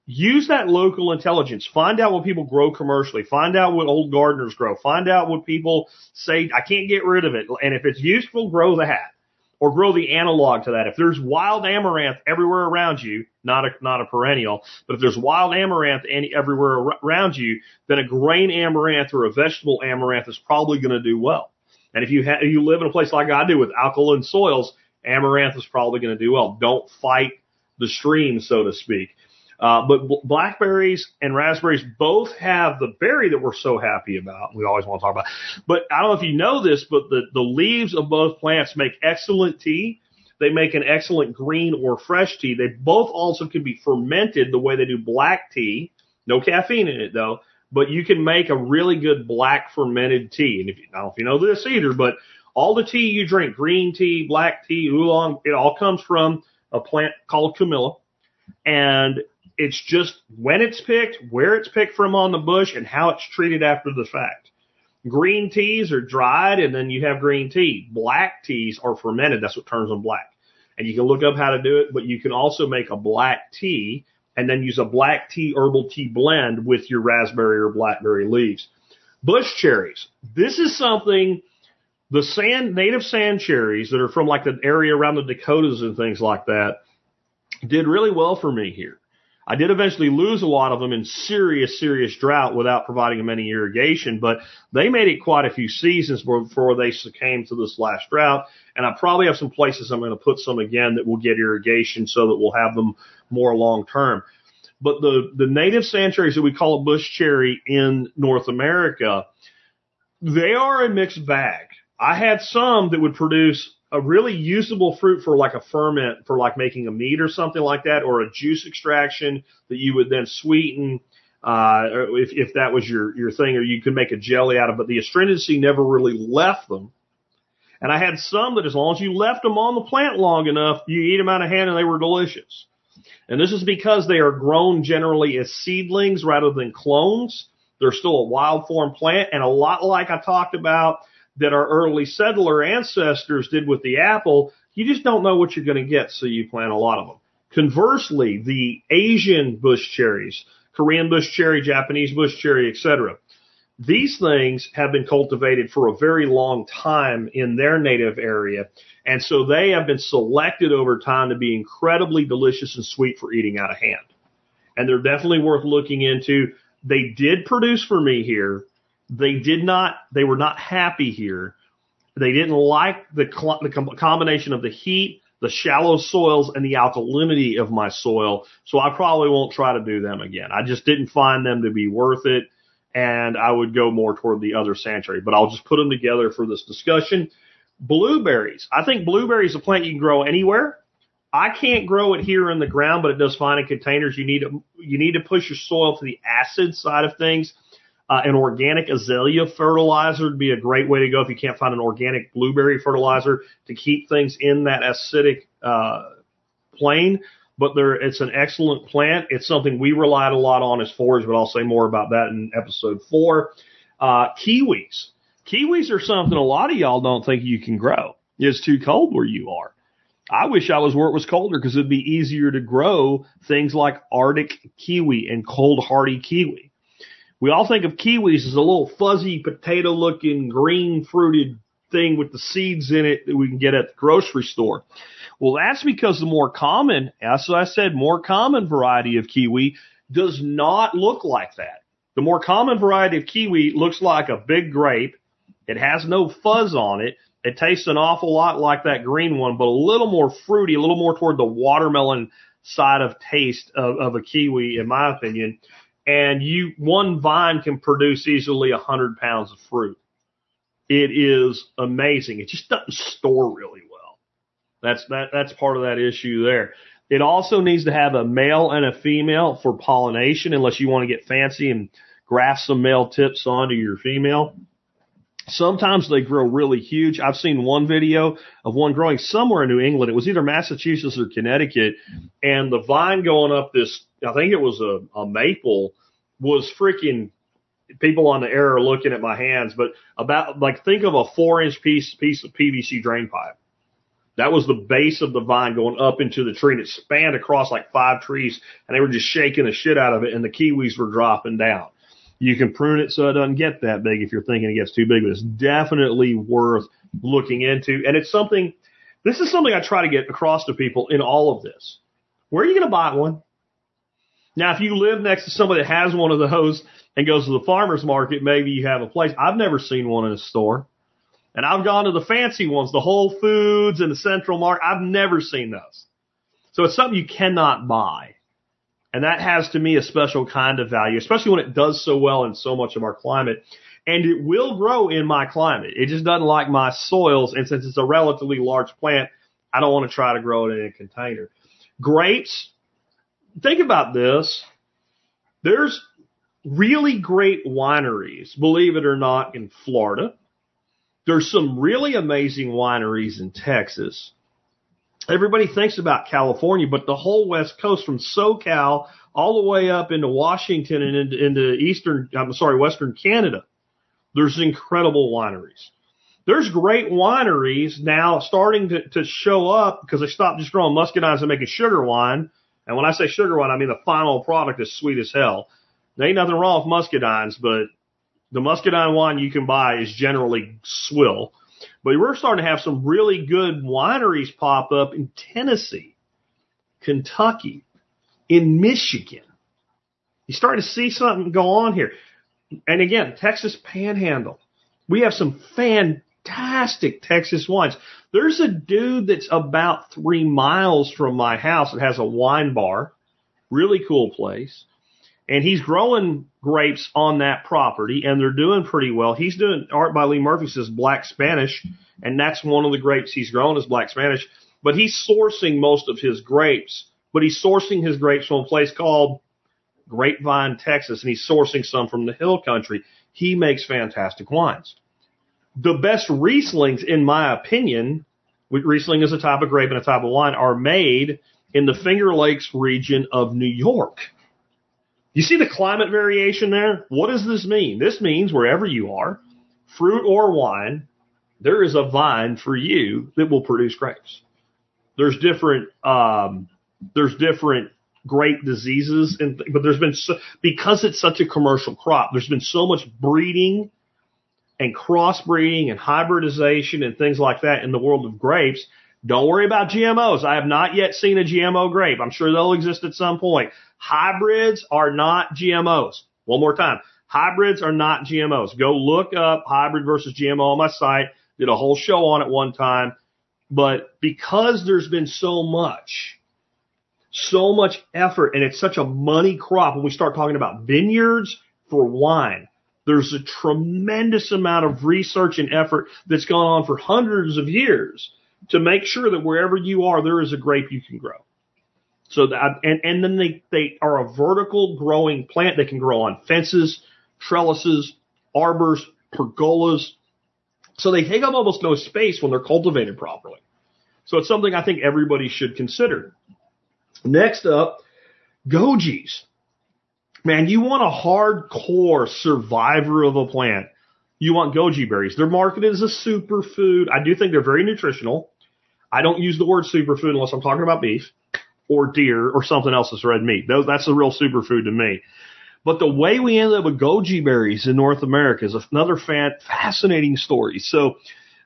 use that local intelligence. Find out what people grow commercially. Find out what old gardeners grow. Find out what people say, I can't get rid of it. And if it's useful, grow that or grow the analog to that. If there's wild amaranth everywhere around you, not a, not a perennial, but if there's wild amaranth any, everywhere around you, then a grain amaranth or a vegetable amaranth is probably going to do well. And if you ha- you live in a place like I do with alkaline soils, Amaranth is probably going to do well. Don't fight the stream, so to speak. Uh, but blackberries and raspberries both have the berry that we're so happy about. We always want to talk about. But I don't know if you know this, but the, the leaves of both plants make excellent tea. They make an excellent green or fresh tea. They both also can be fermented the way they do black tea. No caffeine in it though, but you can make a really good black fermented tea. And if you, I don't know if you know this either, but all the tea you drink, green tea, black tea, oolong, it all comes from a plant called Camellia. And it's just when it's picked, where it's picked from on the bush, and how it's treated after the fact. Green teas are dried and then you have green tea. Black teas are fermented. That's what turns them black. and you can look up how to do it, but you can also make a black tea and then use a black tea herbal tea blend with your raspberry or blackberry leaves. Bush cherries. This is something the sand native sand cherries that are from like the area around the Dakotas and things like that did really well for me here. I did eventually lose a lot of them in serious, serious drought without providing them any irrigation, but they made it quite a few seasons before they succumbed to this last drought. And I probably have some places I'm going to put some again that will get irrigation so that we'll have them more long term. But the, the native sand cherries that we call a bush cherry in North America, they are a mixed bag. I had some that would produce a really usable fruit for like a ferment for like making a meat or something like that, or a juice extraction that you would then sweeten, uh, if, if that was your, your thing, or you could make a jelly out of, but the astringency never really left them. And I had some that as long as you left them on the plant long enough, you eat them out of hand and they were delicious. And this is because they are grown generally as seedlings rather than clones. They're still a wild form plant and a lot like I talked about that our early settler ancestors did with the apple, you just don't know what you're going to get, so you plant a lot of them. Conversely, the Asian bush cherries, Korean bush cherry, Japanese bush cherry, etc. These things have been cultivated for a very long time in their native area, and so they have been selected over time to be incredibly delicious and sweet for eating out of hand. And they're definitely worth looking into. They did produce for me here they did not, they were not happy here. They didn't like the, the combination of the heat, the shallow soils, and the alkalinity of my soil. So I probably won't try to do them again. I just didn't find them to be worth it. And I would go more toward the other sand cherry, but I'll just put them together for this discussion. Blueberries. I think blueberries is a plant you can grow anywhere. I can't grow it here in the ground, but it does fine in containers. You need to, you need to push your soil to the acid side of things. Uh, an organic azalea fertilizer would be a great way to go if you can't find an organic blueberry fertilizer to keep things in that acidic uh, plane. But there, it's an excellent plant. It's something we relied a lot on as forage, but I'll say more about that in episode four. Uh, kiwis. Kiwis are something a lot of y'all don't think you can grow. It's too cold where you are. I wish I was where it was colder because it'd be easier to grow things like Arctic kiwi and cold hardy kiwi. We all think of kiwis as a little fuzzy potato looking green fruited thing with the seeds in it that we can get at the grocery store. Well, that's because the more common, as I said, more common variety of kiwi does not look like that. The more common variety of kiwi looks like a big grape. It has no fuzz on it. It tastes an awful lot like that green one, but a little more fruity, a little more toward the watermelon side of taste of, of a kiwi, in my opinion and you one vine can produce easily a hundred pounds of fruit. It is amazing. It just doesn't store really well. That's that that's part of that issue there. It also needs to have a male and a female for pollination, unless you want to get fancy and graft some male tips onto your female. Sometimes they grow really huge. I've seen one video of one growing somewhere in New England. It was either Massachusetts or Connecticut, and the vine going up this I think it was a, a maple, was freaking people on the air are looking at my hands, but about like think of a four inch piece piece of PVC drain pipe. That was the base of the vine going up into the tree and it spanned across like five trees and they were just shaking the shit out of it and the kiwis were dropping down. You can prune it so it doesn't get that big if you're thinking it gets too big, but it's definitely worth looking into. And it's something, this is something I try to get across to people in all of this. Where are you going to buy one? Now, if you live next to somebody that has one of those and goes to the farmer's market, maybe you have a place. I've never seen one in a store. And I've gone to the fancy ones, the Whole Foods and the Central Market. I've never seen those. So it's something you cannot buy. And that has to me a special kind of value, especially when it does so well in so much of our climate. And it will grow in my climate. It just doesn't like my soils. And since it's a relatively large plant, I don't want to try to grow it in a container. Grapes, think about this. There's really great wineries, believe it or not, in Florida. There's some really amazing wineries in Texas. Everybody thinks about California, but the whole West Coast from SoCal all the way up into Washington and into, into Eastern, I'm sorry, Western Canada, there's incredible wineries. There's great wineries now starting to, to show up because they stopped just growing muscadines and making sugar wine. And when I say sugar wine, I mean the final product is sweet as hell. There ain't nothing wrong with muscadines, but the muscadine wine you can buy is generally swill. But we're starting to have some really good wineries pop up in Tennessee, Kentucky, in Michigan. You're starting to see something go on here. And again, Texas Panhandle. We have some fantastic Texas wines. There's a dude that's about three miles from my house that has a wine bar. Really cool place. And he's growing grapes on that property and they're doing pretty well. He's doing art by Lee Murphy says black Spanish and that's one of the grapes he's grown is black Spanish, but he's sourcing most of his grapes, but he's sourcing his grapes from a place called Grapevine, Texas, and he's sourcing some from the hill country. He makes fantastic wines. The best Rieslings, in my opinion, Riesling is a type of grape and a type of wine, are made in the Finger Lakes region of New York. You see the climate variation there? What does this mean? This means wherever you are, fruit or wine, there is a vine for you that will produce grapes. There's different, um, there's different grape diseases, and but there's been so, because it's such a commercial crop. There's been so much breeding and crossbreeding and hybridization and things like that in the world of grapes. Don't worry about GMOs. I have not yet seen a GMO grape. I'm sure they'll exist at some point. Hybrids are not GMOs. One more time. Hybrids are not GMOs. Go look up hybrid versus GMO on my site. Did a whole show on it one time. But because there's been so much, so much effort and it's such a money crop when we start talking about vineyards for wine, there's a tremendous amount of research and effort that's gone on for hundreds of years to make sure that wherever you are, there is a grape you can grow. So that, and, and then they, they are a vertical growing plant. They can grow on fences, trellises, arbors, pergolas. So they take up almost no space when they're cultivated properly. So it's something I think everybody should consider. Next up, gojis. Man, you want a hardcore survivor of a plant. You want goji berries. They're marketed as a superfood. I do think they're very nutritional. I don't use the word superfood unless I'm talking about beef or deer or something else that's red meat. That's a real superfood to me. But the way we ended up with goji berries in North America is another fan, fascinating story. So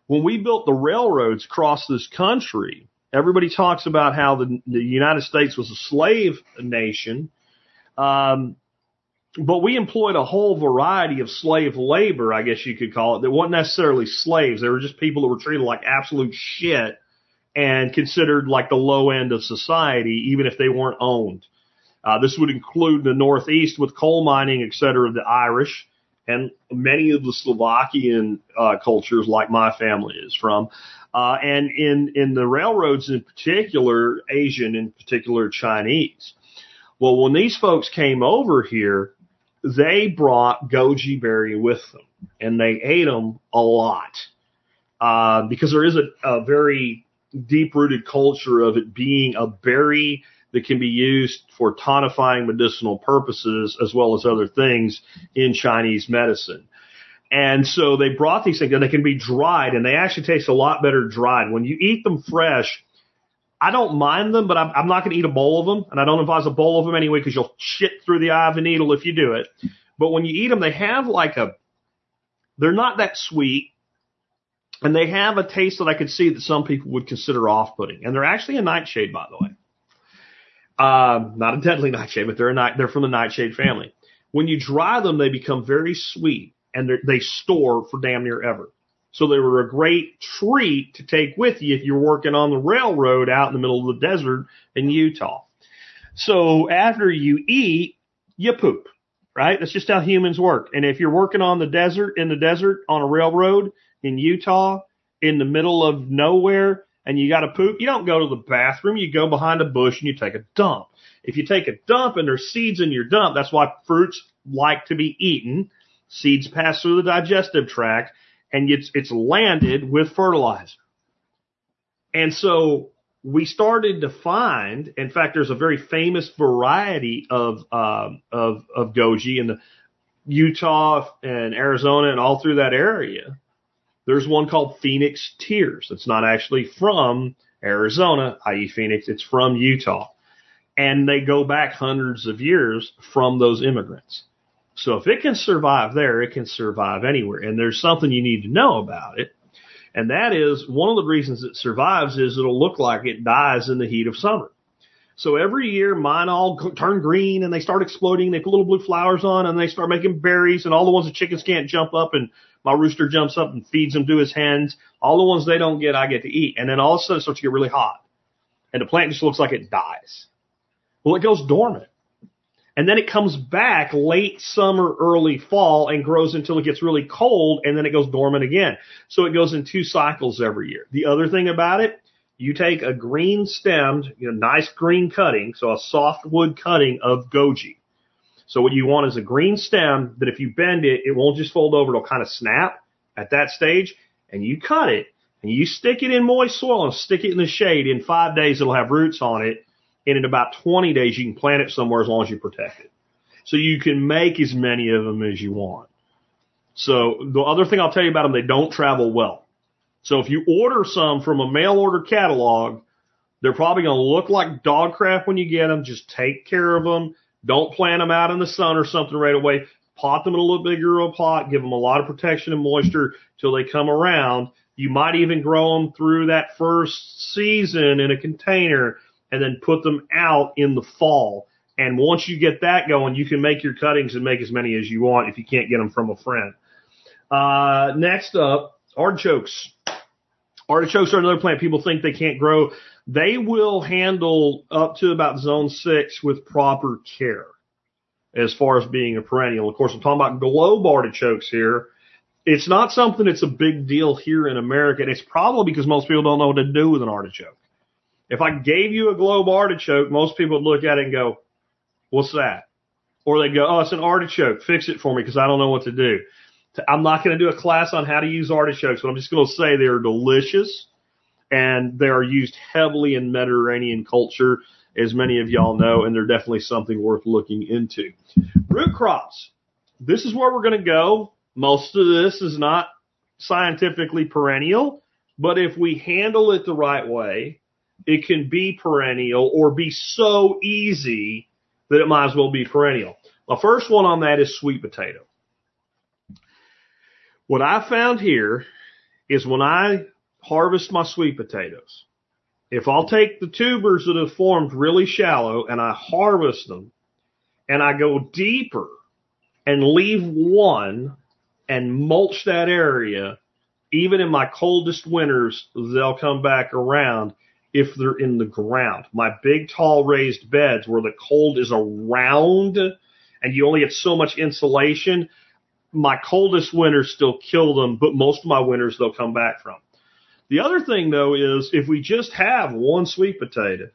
when we built the railroads across this country, everybody talks about how the, the United States was a slave nation. Um, but we employed a whole variety of slave labor, I guess you could call it, that wasn't necessarily slaves. They were just people that were treated like absolute shit and considered like the low end of society, even if they weren't owned. Uh, this would include the Northeast with coal mining, et cetera, the Irish and many of the Slovakian uh, cultures, like my family is from, uh, and in in the railroads in particular, Asian in particular, Chinese. Well, when these folks came over here, they brought goji berry with them, and they ate them a lot uh, because there is a, a very deep rooted culture of it being a berry that can be used for tonifying medicinal purposes as well as other things in Chinese medicine. And so they brought these things and they can be dried and they actually taste a lot better dried. When you eat them fresh, I don't mind them, but I'm, I'm not going to eat a bowl of them and I don't advise a bowl of them anyway because you'll shit through the eye of a needle if you do it. But when you eat them, they have like a, they're not that sweet and they have a taste that I could see that some people would consider off-putting. And they're actually a nightshade, by the way. Um, not a deadly nightshade, but they're a night, they're from the nightshade family. When you dry them, they become very sweet and they store for damn near ever. So they were a great treat to take with you if you're working on the railroad out in the middle of the desert in Utah. So after you eat, you poop, right? That's just how humans work. And if you're working on the desert, in the desert, on a railroad in Utah, in the middle of nowhere, and you got to poop, you don't go to the bathroom. You go behind a bush and you take a dump. If you take a dump and there's seeds in your dump, that's why fruits like to be eaten. Seeds pass through the digestive tract and it's, it's landed with fertilizer. And so we started to find, in fact, there's a very famous variety of, um, of, of goji in the Utah and Arizona and all through that area There's one called Phoenix Tears. It's not actually from Arizona, i.e. Phoenix. It's from Utah. And they go back hundreds of years from those immigrants. So if it can survive there, it can survive anywhere. And there's something you need to know about it. And that is one of the reasons it survives is it'll look like it dies in the heat of summer. So every year mine all turn green and they start exploding. They put little blue flowers on and they start making berries and all the ones the chickens can't jump up and my rooster jumps up and feeds them to his hens. All the ones they don't get, I get to eat. And then all of a sudden it starts to get really hot and the plant just looks like it dies. Well, it goes dormant. And then it comes back late summer, early fall and grows until it gets really cold and then it goes dormant again. So it goes in two cycles every year. The other thing about it, you take a green stemmed, you know, nice green cutting, so a softwood cutting of goji. So what you want is a green stem that if you bend it, it won't just fold over, it'll kind of snap at that stage and you cut it and you stick it in moist soil and stick it in the shade. In five days, it'll have roots on it and in about 20 days, you can plant it somewhere as long as you protect it. So you can make as many of them as you want. So the other thing I'll tell you about them, they don't travel well. So if you order some from a mail order catalog, they're probably going to look like dog crap when you get them. Just take care of them. Don't plant them out in the sun or something right away. Pot them in a little bigger of a pot. Give them a lot of protection and moisture till they come around. You might even grow them through that first season in a container and then put them out in the fall. And once you get that going, you can make your cuttings and make as many as you want if you can't get them from a friend. Uh, next up, artichokes. Artichokes are another plant people think they can't grow. They will handle up to about zone six with proper care as far as being a perennial. Of course, I'm talking about globe artichokes here. It's not something that's a big deal here in America. And it's probably because most people don't know what to do with an artichoke. If I gave you a globe artichoke, most people would look at it and go, what's that? Or they'd go, oh, it's an artichoke. Fix it for me because I don't know what to do. I'm not going to do a class on how to use artichokes, but I'm just going to say they're delicious and they are used heavily in Mediterranean culture, as many of y'all know, and they're definitely something worth looking into. Root crops. This is where we're going to go. Most of this is not scientifically perennial, but if we handle it the right way, it can be perennial or be so easy that it might as well be perennial. The first one on that is sweet potato. What I found here is when I harvest my sweet potatoes, if I'll take the tubers that have formed really shallow and I harvest them and I go deeper and leave one and mulch that area, even in my coldest winters, they'll come back around if they're in the ground. My big tall raised beds where the cold is around and you only get so much insulation, my coldest winters still kill them, but most of my winters they'll come back from. The other thing though is if we just have one sweet potato,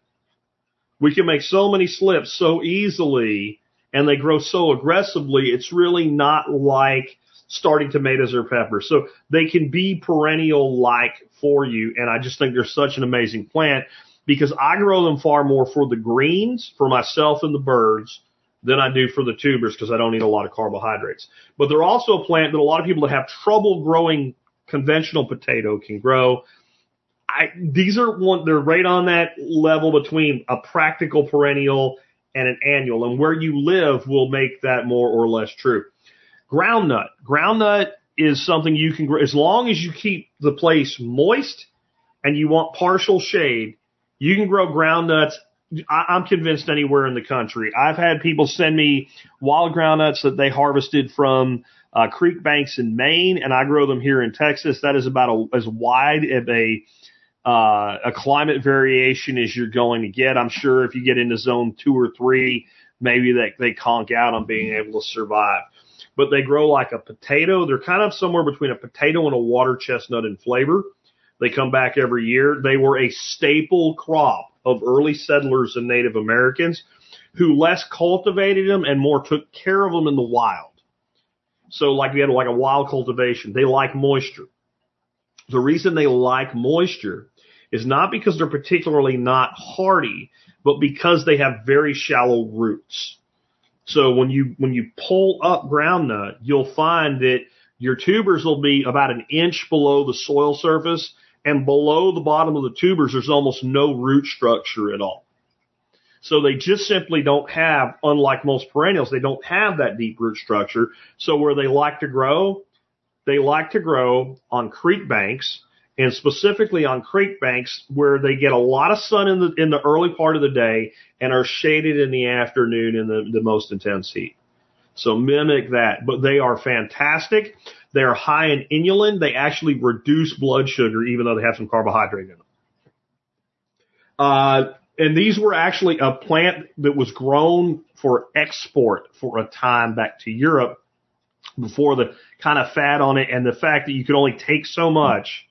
we can make so many slips so easily and they grow so aggressively. It's really not like starting tomatoes or peppers. So they can be perennial like for you. And I just think they're such an amazing plant because I grow them far more for the greens, for myself and the birds than I do for the tubers because I don't eat a lot of carbohydrates. But they're also a plant that a lot of people that have trouble growing conventional potato can grow. I, these are one, they're right on that level between a practical perennial and an annual. And where you live will make that more or less true. Groundnut. Groundnut is something you can grow as long as you keep the place moist and you want partial shade. You can grow groundnuts. I'm convinced anywhere in the country. I've had people send me wild groundnuts that they harvested from uh, creek banks in Maine, and I grow them here in Texas. That is about a, as wide of a uh, a climate variation as you're going to get. I'm sure if you get into zone two or three, maybe they they conk out on being able to survive but they grow like a potato. They're kind of somewhere between a potato and a water chestnut in flavor. They come back every year. They were a staple crop of early settlers and Native Americans who less cultivated them and more took care of them in the wild. So like we had like a wild cultivation. They like moisture. The reason they like moisture is not because they're particularly not hardy, but because they have very shallow roots. So when you when you pull up groundnut, you'll find that your tubers will be about an inch below the soil surface and below the bottom of the tubers, there's almost no root structure at all. So they just simply don't have, unlike most perennials, they don't have that deep root structure. So where they like to grow, they like to grow on creek banks and specifically on creek banks where they get a lot of sun in the, in the early part of the day and are shaded in the afternoon in the, the most intense heat. So mimic that, but they are fantastic. They are high in inulin. They actually reduce blood sugar even though they have some carbohydrate in them. Uh, and these were actually a plant that was grown for export for a time back to Europe before the kind of fad on it and the fact that you could only take so much.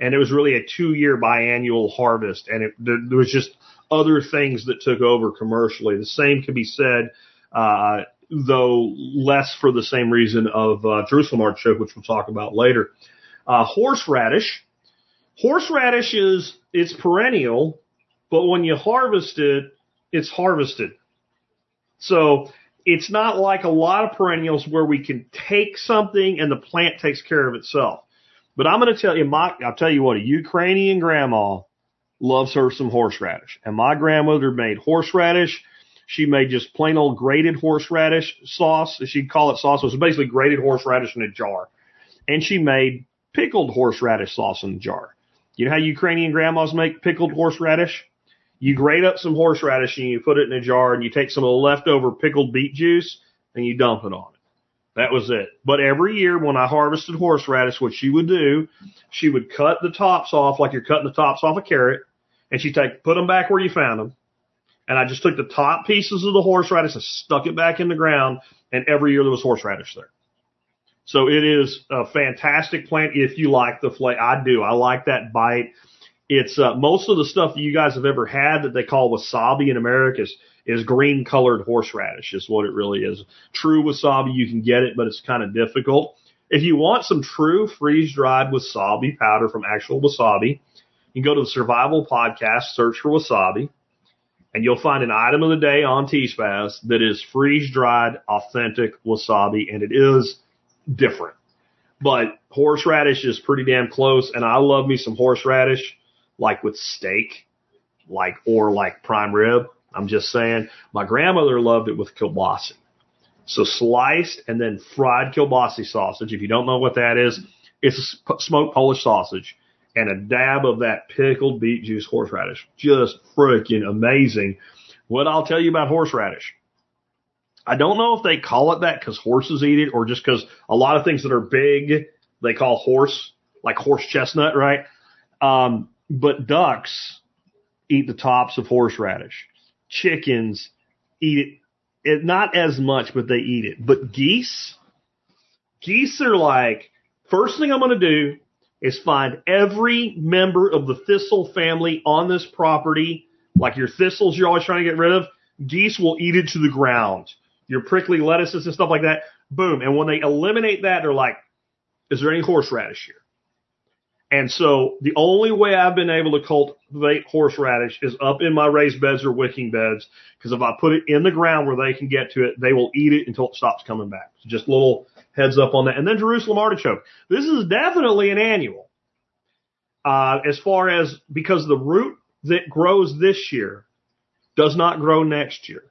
And it was really a two year biannual harvest. And it, there, there was just other things that took over commercially. The same can be said, uh, though less for the same reason of uh, Jerusalem artichoke, which we'll talk about later. Uh, horseradish. Horseradish is, it's perennial, but when you harvest it, it's harvested. So it's not like a lot of perennials where we can take something and the plant takes care of itself. But I'm going to tell you, my, I'll tell you what, a Ukrainian grandma loves her some horseradish. And my grandmother made horseradish. She made just plain old grated horseradish sauce. She'd call it sauce. It was basically grated horseradish in a jar. And she made pickled horseradish sauce in a jar. You know how Ukrainian grandmas make pickled horseradish? You grate up some horseradish and you put it in a jar and you take some of the leftover pickled beet juice and you dump it on it. That was it. But every year when I harvested horseradish, what she would do, she would cut the tops off like you're cutting the tops off a carrot and she'd take, put them back where you found them. And I just took the top pieces of the horseradish and stuck it back in the ground and every year there was horseradish there. So it is a fantastic plant if you like the flavor. I do. I like that bite. It's uh, most of the stuff that you guys have ever had that they call wasabi in America is, is green colored horseradish is what it really is. True wasabi, you can get it, but it's kind of difficult. If you want some true freeze dried wasabi powder from actual wasabi, you can go to the Survival Podcast, search for wasabi, and you'll find an item of the day on T-Spaz that is freeze dried, authentic wasabi, and it is different. But horseradish is pretty damn close, and I love me some horseradish like with steak, like, or like prime rib. I'm just saying, my grandmother loved it with kielbasa. So sliced and then fried kielbasa sausage. If you don't know what that is, it's a smoked Polish sausage and a dab of that pickled beet juice horseradish. Just freaking amazing. What I'll tell you about horseradish. I don't know if they call it that because horses eat it or just because a lot of things that are big they call horse, like horse chestnut, right? Um, but ducks eat the tops of horseradish. Chickens eat it, it, not as much, but they eat it. But geese, geese are like, first thing I'm going to do is find every member of the thistle family on this property, like your thistles you're always trying to get rid of. Geese will eat it to the ground. Your prickly lettuces and stuff like that. Boom. And when they eliminate that, they're like, is there any horseradish here? And so the only way I've been able to cultivate horseradish is up in my raised beds or wicking beds. Because if I put it in the ground where they can get to it, they will eat it until it stops coming back. So just little heads up on that. And then Jerusalem artichoke. This is definitely an annual. Uh, as far as because the root that grows this year does not grow next year.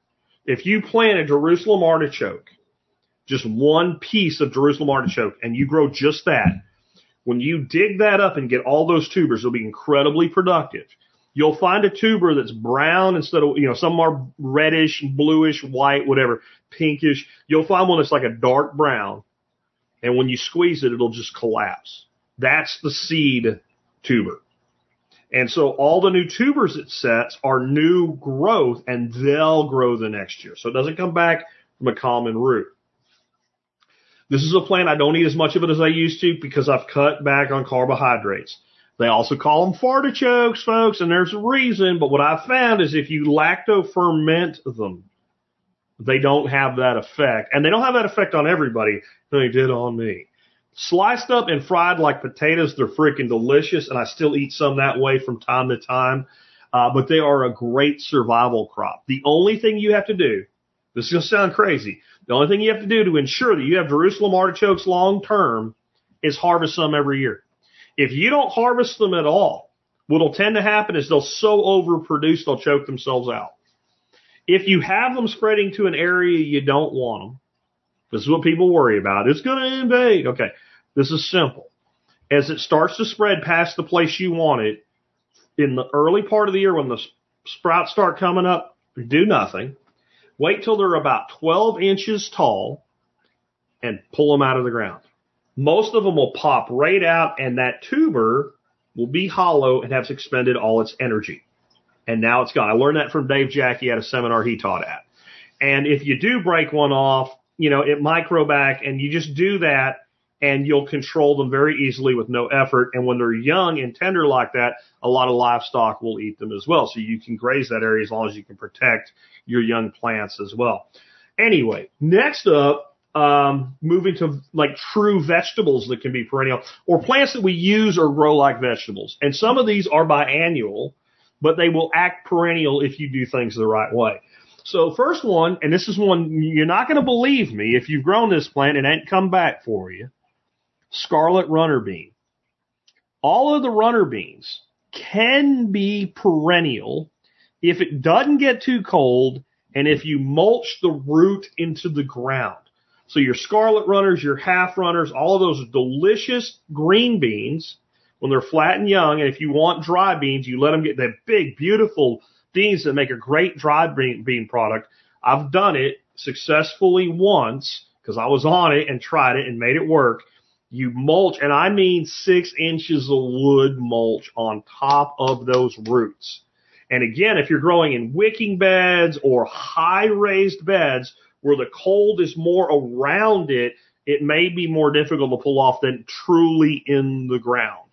If you plant a Jerusalem artichoke, just one piece of Jerusalem artichoke, and you grow just that, when you dig that up and get all those tubers, it'll be incredibly productive. You'll find a tuber that's brown instead of, you know, some are reddish, bluish, white, whatever, pinkish. You'll find one that's like a dark brown. And when you squeeze it, it'll just collapse. That's the seed tuber. And so all the new tubers it sets are new growth and they'll grow the next year. So it doesn't come back from a common root. This is a plant I don't eat as much of it as I used to because I've cut back on carbohydrates. They also call them fartichokes, folks, and there's a reason, but what I found is if you lacto ferment them, they don't have that effect. And they don't have that effect on everybody. They did on me. Sliced up and fried like potatoes, they're freaking delicious, and I still eat some that way from time to time. Uh, but they are a great survival crop. The only thing you have to do, this is going to sound crazy, The only thing you have to do to ensure that you have Jerusalem artichokes long term is harvest some every year. If you don't harvest them at all, what'll tend to happen is they'll so overproduce they'll choke themselves out. If you have them spreading to an area you don't want them, this is what people worry about. It's going to invade. Okay. This is simple. As it starts to spread past the place you want it, in the early part of the year when the sprouts start coming up, do nothing. Wait till they're about 12 inches tall and pull them out of the ground. Most of them will pop right out and that tuber will be hollow and have expended all its energy. And now it's gone. I learned that from Dave Jacke at a seminar he taught at. And if you do break one off, you know, it micro back and you just do that and you'll control them very easily with no effort. And when they're young and tender like that, a lot of livestock will eat them as well. So you can graze that area as long as you can protect your young plants as well. Anyway, next up, um, moving to like true vegetables that can be perennial or plants that we use or grow like vegetables. And some of these are biannual, but they will act perennial if you do things the right way. So first one, and this is one you're not going to believe me if you've grown this plant and it ain't come back for you. Scarlet runner bean. All of the runner beans can be perennial if it doesn't get too cold and if you mulch the root into the ground. So your scarlet runners, your half runners, all of those delicious green beans when they're flat and young. And if you want dry beans, you let them get that big, beautiful beans that make a great dry bean, bean product. I've done it successfully once because I was on it and tried it and made it work. You mulch, and I mean six inches of wood mulch on top of those roots. And again, if you're growing in wicking beds or high raised beds where the cold is more around it, it may be more difficult to pull off than truly in the ground.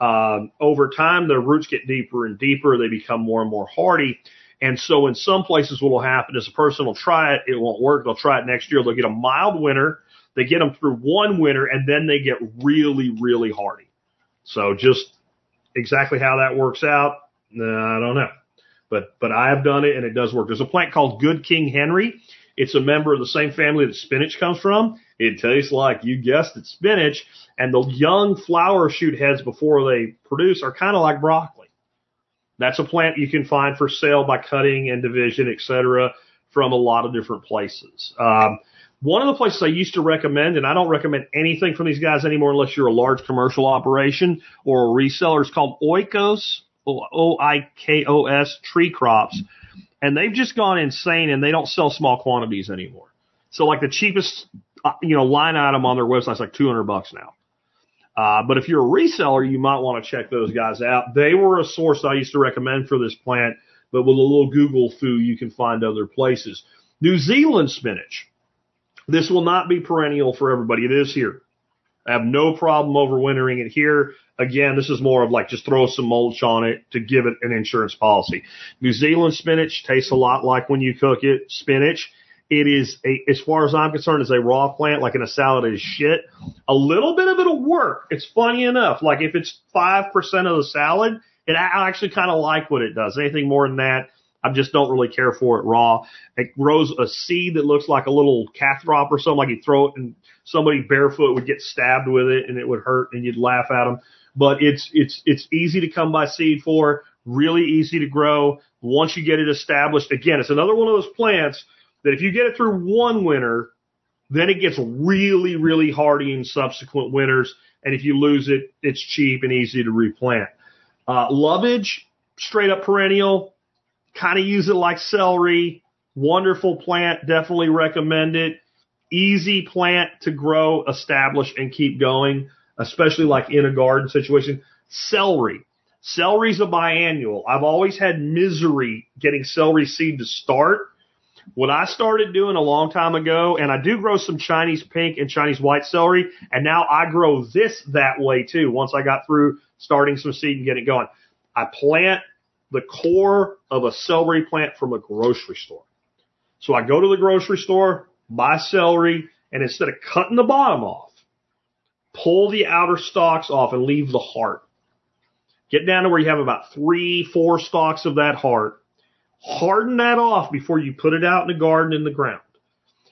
Um, over time, the roots get deeper and deeper. They become more and more hardy. And so in some places, what will happen is a person will try it. It won't work. They'll try it next year. They'll get a mild winter. They get them through one winter and then they get really, really hardy. So just exactly how that works out, I don't know. But, but I have done it and it does work. There's a plant called Good King Henry. It's a member of the same family that spinach comes from. It tastes like, you guessed it, spinach. And the young flower shoot heads before they produce are kind of like broccoli. That's a plant you can find for sale by cutting and division, et cetera, from a lot of different places. Um, one of the places I used to recommend, and I don't recommend anything from these guys anymore unless you're a large commercial operation or a reseller, is called Oikos, O-I-K-O-S, Tree Crops. And they've just gone insane and they don't sell small quantities anymore. So like the cheapest, uh, you know, line item on their website is like 200 bucks now. Uh, but if you're a reseller, you might want to check those guys out. They were a source I used to recommend for this plant, but with a little Google foo, you can find other places. New Zealand spinach. This will not be perennial for everybody. It is here. I have no problem overwintering it here. Again, this is more of like just throw some mulch on it to give it an insurance policy. New Zealand spinach tastes a lot like when you cook it, spinach. It is a, as far as I'm concerned, is a raw plant, like in a salad is shit. A little bit of it'll work. It's funny enough. Like if it's 5% of the salad, it, I actually kind of like what it does. Anything more than that, I just don't really care for it raw. It grows a seed that looks like a little caltrop or something. Like you throw it and somebody barefoot would get stabbed with it and it would hurt and you'd laugh at them. But it's it's it's easy to come by seed for, really easy to grow. Once you get it established, again, it's another one of those plants that if you get it through one winter, then it gets really, really hardy in subsequent winters. And if you lose it, it's cheap and easy to replant. Uh, lovage, straight up perennial, kind of use it like celery. Wonderful plant. Definitely recommend it. Easy plant to grow, establish, and keep going, especially like in a garden situation. Celery. Celery's a biannual. I've always had misery getting celery seed to start. What I started doing a long time ago, and I do grow some Chinese pink and Chinese white celery, and now I grow this that way too. Once I got through starting some seed and getting it going, I plant the core of a celery plant from a grocery store. So I go to the grocery store, buy celery, and instead of cutting the bottom off, pull the outer stalks off and leave the heart. Get down to where you have about three, four stalks of that heart. Harden that off before you put it out in the garden in the ground.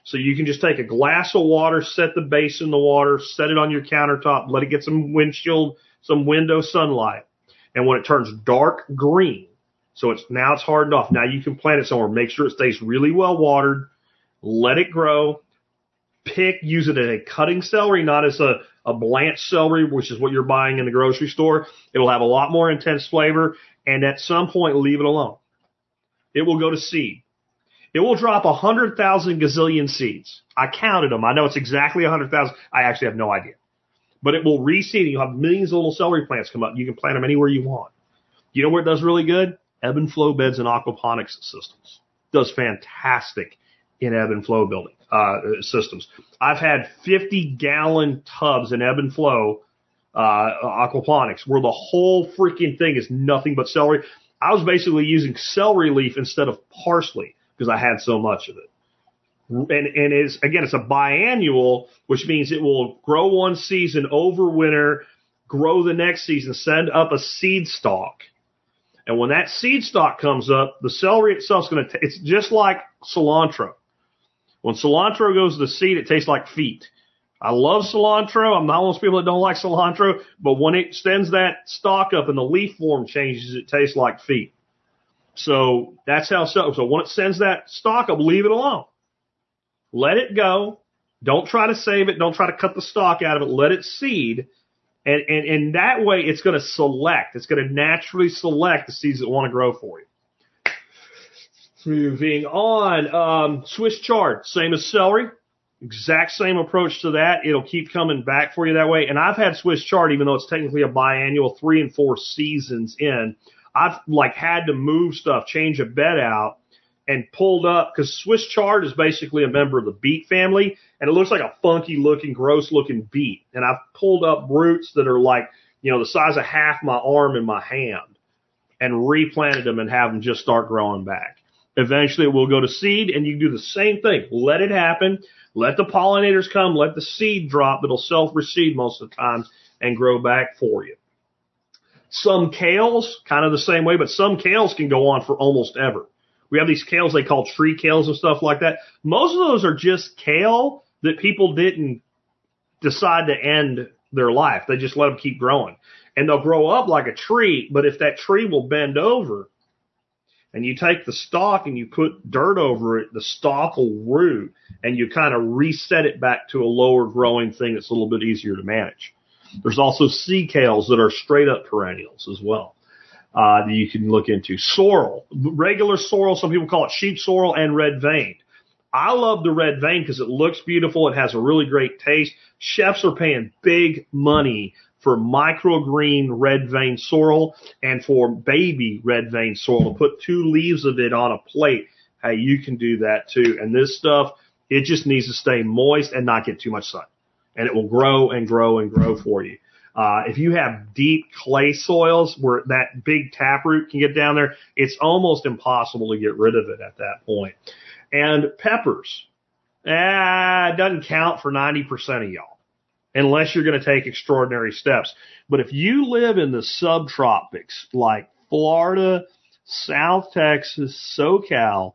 So you can just take a glass of water, set the base in the water, set it on your countertop, let it get some windshield, some window sunlight. And when it turns dark green, so it's now it's hardened off. Now you can plant it somewhere. Make sure it stays really well watered. Let it grow. Pick, use it as a cutting celery, not as a, a blanched celery, which is what you're buying in the grocery store. It'll have a lot more intense flavor. And at some point, leave it alone. It will go to seed. It will drop a hundred thousand gazillion seeds. I counted them. I know it's exactly a hundred thousand. I actually have no idea. But it will reseed. You'll have millions of little celery plants come up. You can plant them anywhere you want. You know where it does really good? Ebb and flow beds and aquaponics systems. Does fantastic in ebb and flow building uh, systems. I've had 50 gallon tubs in ebb and flow uh, aquaponics where the whole freaking thing is nothing but celery. I was basically using celery leaf instead of parsley because I had so much of it. And, and it's, again, it's a biannual, which means it will grow one season over winter, grow the next season, send up a seed stalk. And when that seed stalk comes up, the celery itself is going to, it's just like cilantro. When cilantro goes to seed, it tastes like feet. I love cilantro. I'm not one of those people that don't like cilantro, but when it sends that stalk up and the leaf form changes, it tastes like feet. So that's how so. So when it sends that stalk up, leave it alone. Let it go. Don't try to save it. Don't try to cut the stalk out of it. Let it seed. And, and, and that way it's going to select. It's going to naturally select the seeds that want to grow for you. Moving on, um, Swiss chard, same as celery. Exact same approach to that. It'll keep coming back for you that way. And I've had Swiss chard, even though it's technically a biannual, three and four seasons in. I've like had to move stuff, change a bed out, and pulled up because Swiss chard is basically a member of the beet family, and it looks like a funky looking, gross looking beet. And I've pulled up roots that are like you know the size of half my arm in my hand, and replanted them and have them just start growing back. Eventually, it will go to seed, and you do the same thing. Let it happen. Let the pollinators come. Let the seed drop. It'll self reseed most of the time and grow back for you. Some kales, kind of the same way, but some kales can go on for almost ever. We have these kales they call tree kales and stuff like that. Most of those are just kale that people didn't decide to end their life. They just let them keep growing. And they'll grow up like a tree, but if that tree will bend over and you take the stalk and you put dirt over it, the stalk will root and you kind of reset it back to a lower growing thing that's a little bit easier to manage. There's also sea kales that are straight up perennials as well. Uh, that you can look into. Sorrel, regular sorrel, some people call it sheep sorrel and red veined. I love the red vein because it looks beautiful. It has a really great taste. Chefs are paying big money for microgreen red vein sorrel and for baby red vein sorrel to put two leaves of it on a plate. Hey, you can do that too. And this stuff, it just needs to stay moist and not get too much sun and it will grow and grow and grow for you. Uh, if you have deep clay soils where that big taproot can get down there, it's almost impossible to get rid of it at that point. And peppers, ah, it doesn't count for 90% of y'all unless you're going to take extraordinary steps. But if you live in the subtropics like Florida, South Texas, SoCal,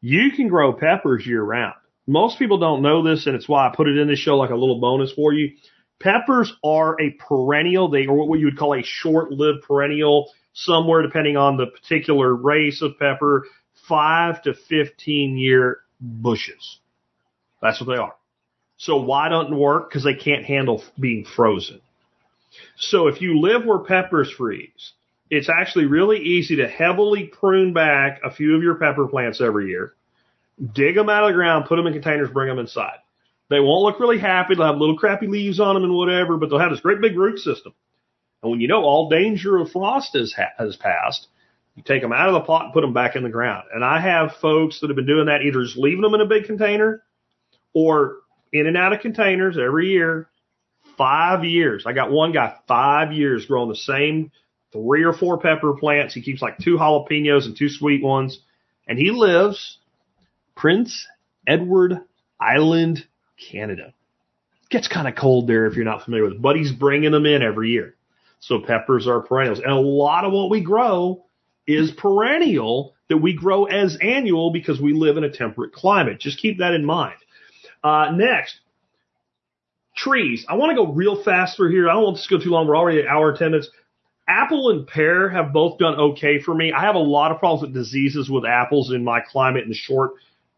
you can grow peppers year round. Most people don't know this, and it's why I put it in this show like a little bonus for you. Peppers are a perennial. They are what you would call a short-lived perennial, somewhere depending on the particular race of pepper, five to 15 year bushes. That's what they are. So why don't work? Because they can't handle being frozen. So if you live where peppers freeze, it's actually really easy to heavily prune back a few of your pepper plants every year dig them out of the ground, put them in containers, bring them inside. They won't look really happy. They'll have little crappy leaves on them and whatever, but they'll have this great big root system. And when you know all danger of frost has, has passed, you take them out of the pot and put them back in the ground. And I have folks that have been doing that, either just leaving them in a big container or in and out of containers every year. Five years. I got one guy five years growing the same three or four pepper plants. He keeps like two jalapenos and two sweet ones. And he lives Prince Edward Island, Canada. Gets kind of cold there if you're not familiar with it, but he's bringing them in every year. So peppers are perennials. And a lot of what we grow is perennial that we grow as annual because we live in a temperate climate. Just keep that in mind. Uh, next, trees. I want to go real fast through here. I don't want this to go too long. We're already at hour and 10 minutes. Apple and pear have both done okay for me. I have a lot of problems with diseases with apples in my climate in the short,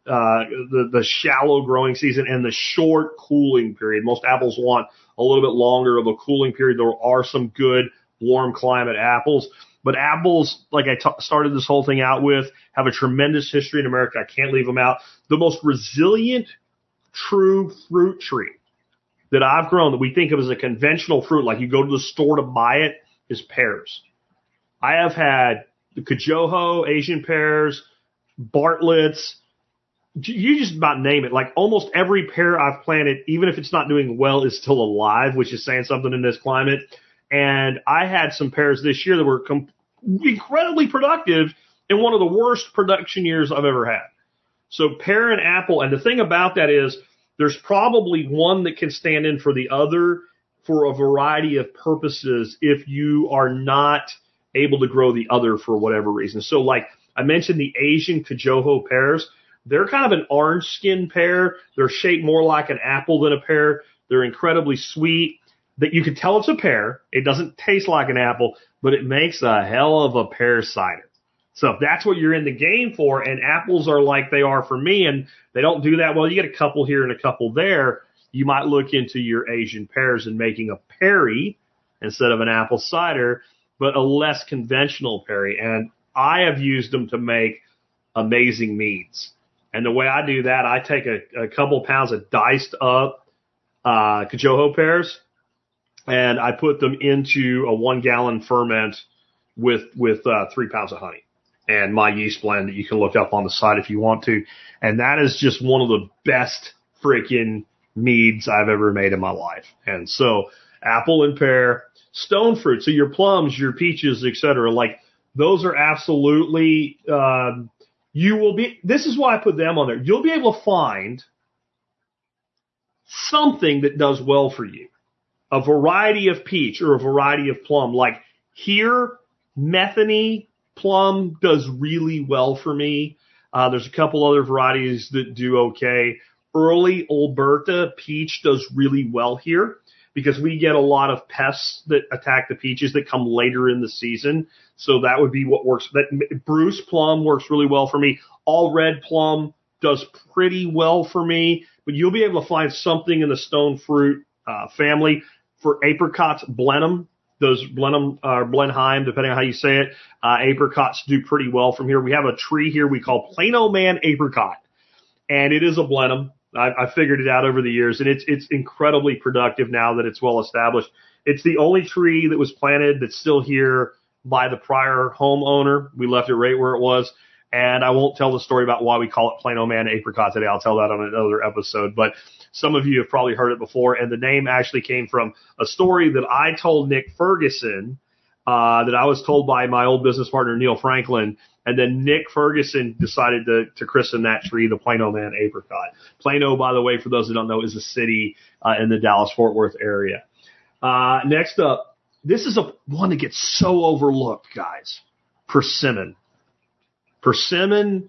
uh, the, the shallow growing season and the short cooling period. Most apples want a little bit longer of a cooling period. There are some good warm climate apples, but apples, like I t- started this whole thing out with, have a tremendous history in America. I can't leave them out. The most resilient true fruit tree that I've grown that we think of as a conventional fruit, like you go to the store to buy it, is pears. I have had the Kajoho, Asian pears, Bartlett's, you just about name it. Like almost every pear I've planted, even if it's not doing well, is still alive, which is saying something in this climate. And I had some pears this year that were com- incredibly productive in one of the worst production years I've ever had. So pear and apple, and the thing about that is there's probably one that can stand in for the other for a variety of purposes if you are not able to grow the other for whatever reason. So like I mentioned the Asian Kajoho pears, they're kind of an orange skin pear. They're shaped more like an apple than a pear. They're incredibly sweet. That you can tell it's a pear. It doesn't taste like an apple, but it makes a hell of a pear cider. So if that's what you're in the game for, and apples are like they are for me, and they don't do that well, you get a couple here and a couple there. You might look into your Asian pears and making a perry instead of an apple cider, but a less conventional perry. And I have used them to make amazing meads. And the way I do that, I take a, a couple pounds of diced up uh, pears, and I put them into a one gallon ferment with with uh, three pounds of honey and my yeast blend that you can look up on the site if you want to. And that is just one of the best freaking meads I've ever made in my life. And so apple and pear, stone fruit, so your plums, your peaches, etc. Like those are absolutely. Um, you will be. This is why I put them on there. You'll be able to find something that does well for you. A variety of peach or a variety of plum. Like here, Methley plum does really well for me. Uh, there's a couple other varieties that do okay. Early Elberta peach does really well here because we get a lot of pests that attack the peaches that come later in the season. So that would be what works. That Bruce plum works really well for me. Allred plum does pretty well for me, but you'll be able to find something in the stone fruit uh, family for apricots. Blenheim, those Blenheim or uh, Blenheim, depending on how you say it, uh, apricots do pretty well from here. We have a tree here we call Plano Man apricot, and it is a Blenheim. I, I figured it out over the years, and it's it's incredibly productive now that it's well established. It's the only tree that was planted that's still here by the prior homeowner. We left it right where it was. And I won't tell the story about why we call it Plano Man apricot today. I'll tell that on another episode. But some of you have probably heard it before. And the name actually came from a story that I told Nick Ferguson, uh, that I was told by my old business partner, Neil Franklin. And then Nick Ferguson decided to, to christen that tree the Plano Man apricot. Plano, by the way, for those who don't know, is a city uh, in the Dallas Fort Worth area. Uh, next up, this is a one that gets so overlooked, guys. Persimmon. Persimmon,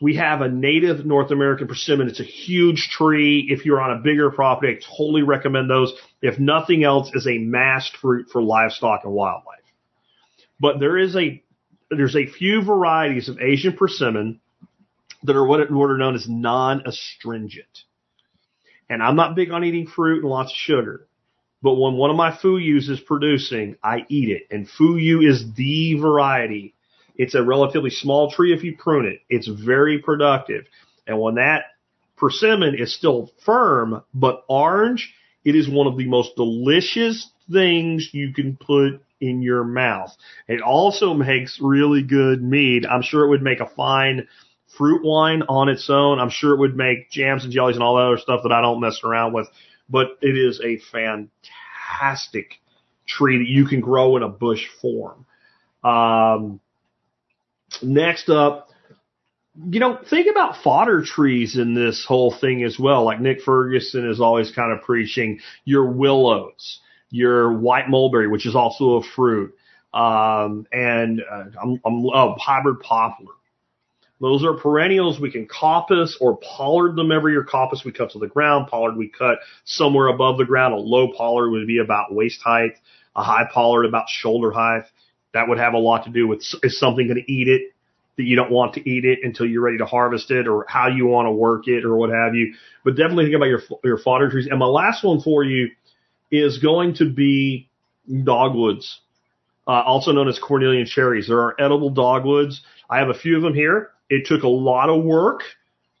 we have a native North American persimmon. It's a huge tree. If you're on a bigger property, I totally recommend those. If nothing else, is a mast fruit for livestock and wildlife. But there is a there's a few varieties of Asian persimmon that are what are known as non-astringent. And I'm not big on eating fruit and lots of sugar. But when one of my fuyus is producing, I eat it. And fuyu is the variety it's a relatively small tree if you prune it. It's very productive. And when that persimmon is still firm but orange, it is one of the most delicious things you can put in your mouth. It also makes really good mead. I'm sure it would make a fine fruit wine on its own. I'm sure it would make jams and jellies and all that other stuff that I don't mess around with. But it is a fantastic tree that you can grow in a bush form. Um, Next up, you know, think about fodder trees in this whole thing as well. Like Nick Ferguson is always kind of preaching your willows, your white mulberry, which is also a fruit, um, and uh, I'm, I'm oh, hybrid poplar. Those are perennials. We can coppice or pollard them every year. Coppice we cut to the ground. Pollard we cut somewhere above the ground. A low pollard would be about waist height. A high pollard about shoulder height. That would have a lot to do with is something going to eat it that you don't want to eat it until you're ready to harvest it or how you want to work it or what have you. But definitely think about your, your fodder trees. And my last one for you is going to be dogwoods, uh, also known as Cornelian cherries. There are edible dogwoods. I have a few of them here. It took a lot of work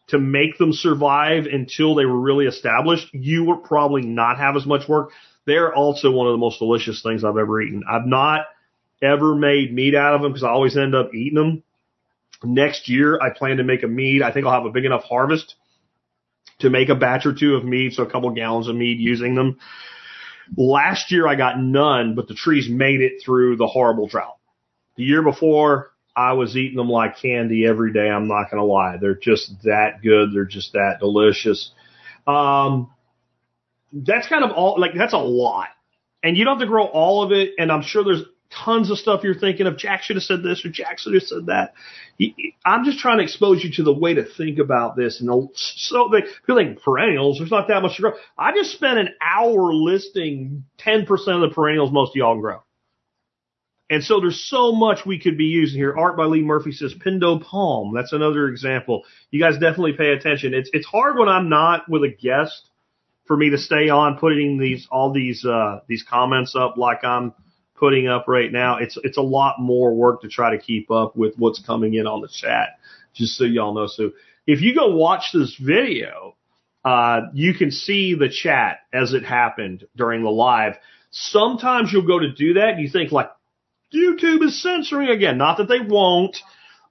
to make them survive until they were really established. You will probably not have as much work. They're also one of the most delicious things I've ever eaten. I've not ever made meat out of them because I always end up eating them. Next year, I plan to make a mead. I think I'll have a big enough harvest to make a batch or two of mead, so a couple gallons of mead using them. Last year, I got none, but the trees made it through the horrible drought. The year before, I was eating them like candy every day. I'm not going to lie. They're just that good. They're just that delicious. Um, that's kind of all, like, that's a lot. And you don't have to grow all of it. And I'm sure there's tons of stuff you're thinking of. Jack should have said this or Jack should have said that. I'm just trying to expose you to the way to think about this. And so they feel like perennials, there's not that much to grow. I just spent an hour listing 10% of the perennials most of y'all grow. And so there's so much we could be using here. Art by Lee Murphy says Pindo Palm. That's another example. You guys definitely pay attention. It's it's hard when I'm not with a guest for me to stay on putting these all these uh these comments up like I'm putting up right now. It's it's a lot more work to try to keep up with what's coming in on the chat. Just so y'all know. So if you go watch this video, uh, you can see the chat as it happened during the live. Sometimes you'll go to do that and you think like, YouTube is censoring again. Not that they won't,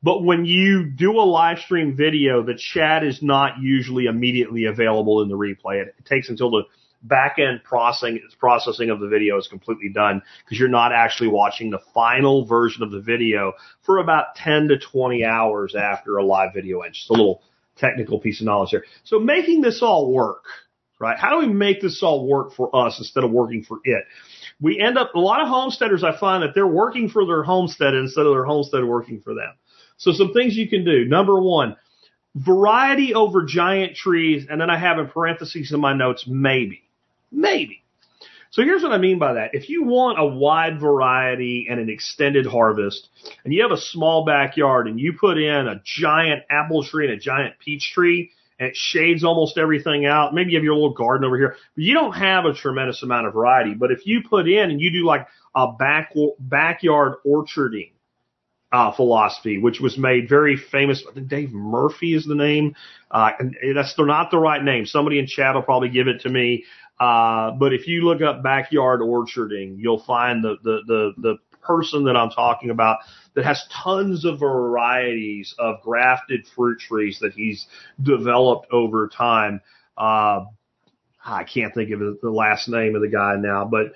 but when you do a live stream video, the chat is not usually immediately available in the replay. It, it takes until the back end processing processing of the video is completely done because you're not actually watching the final version of the video for about 10 to 20 hours after a live video ends. Just a little technical piece of knowledge there. So making this all work, right? How do we make this all work for us instead of working for it? we end up, a lot of homesteaders, I find that they're working for their homestead instead of their homestead working for them. So some things you can do. Number one, variety over giant trees. And then I have in parentheses in my notes, maybe, maybe. So here's what I mean by that. If you want a wide variety and an extended harvest, and you have a small backyard and you put in a giant apple tree and a giant peach tree, and it shades almost everything out. Maybe you have your little garden over here, but you don't have a tremendous amount of variety. But if you put in and you do like a back backyard orcharding uh, philosophy, which was made very famous. I think Dave Murphy is the name. Uh, and that's not the right name. Somebody in chat will probably give it to me. Uh, but if you look up backyard orcharding, you'll find the, the, the, the person that I'm talking about that has tons of varieties of grafted fruit trees that he's developed over time. Uh, I can't think of the last name of the guy now, but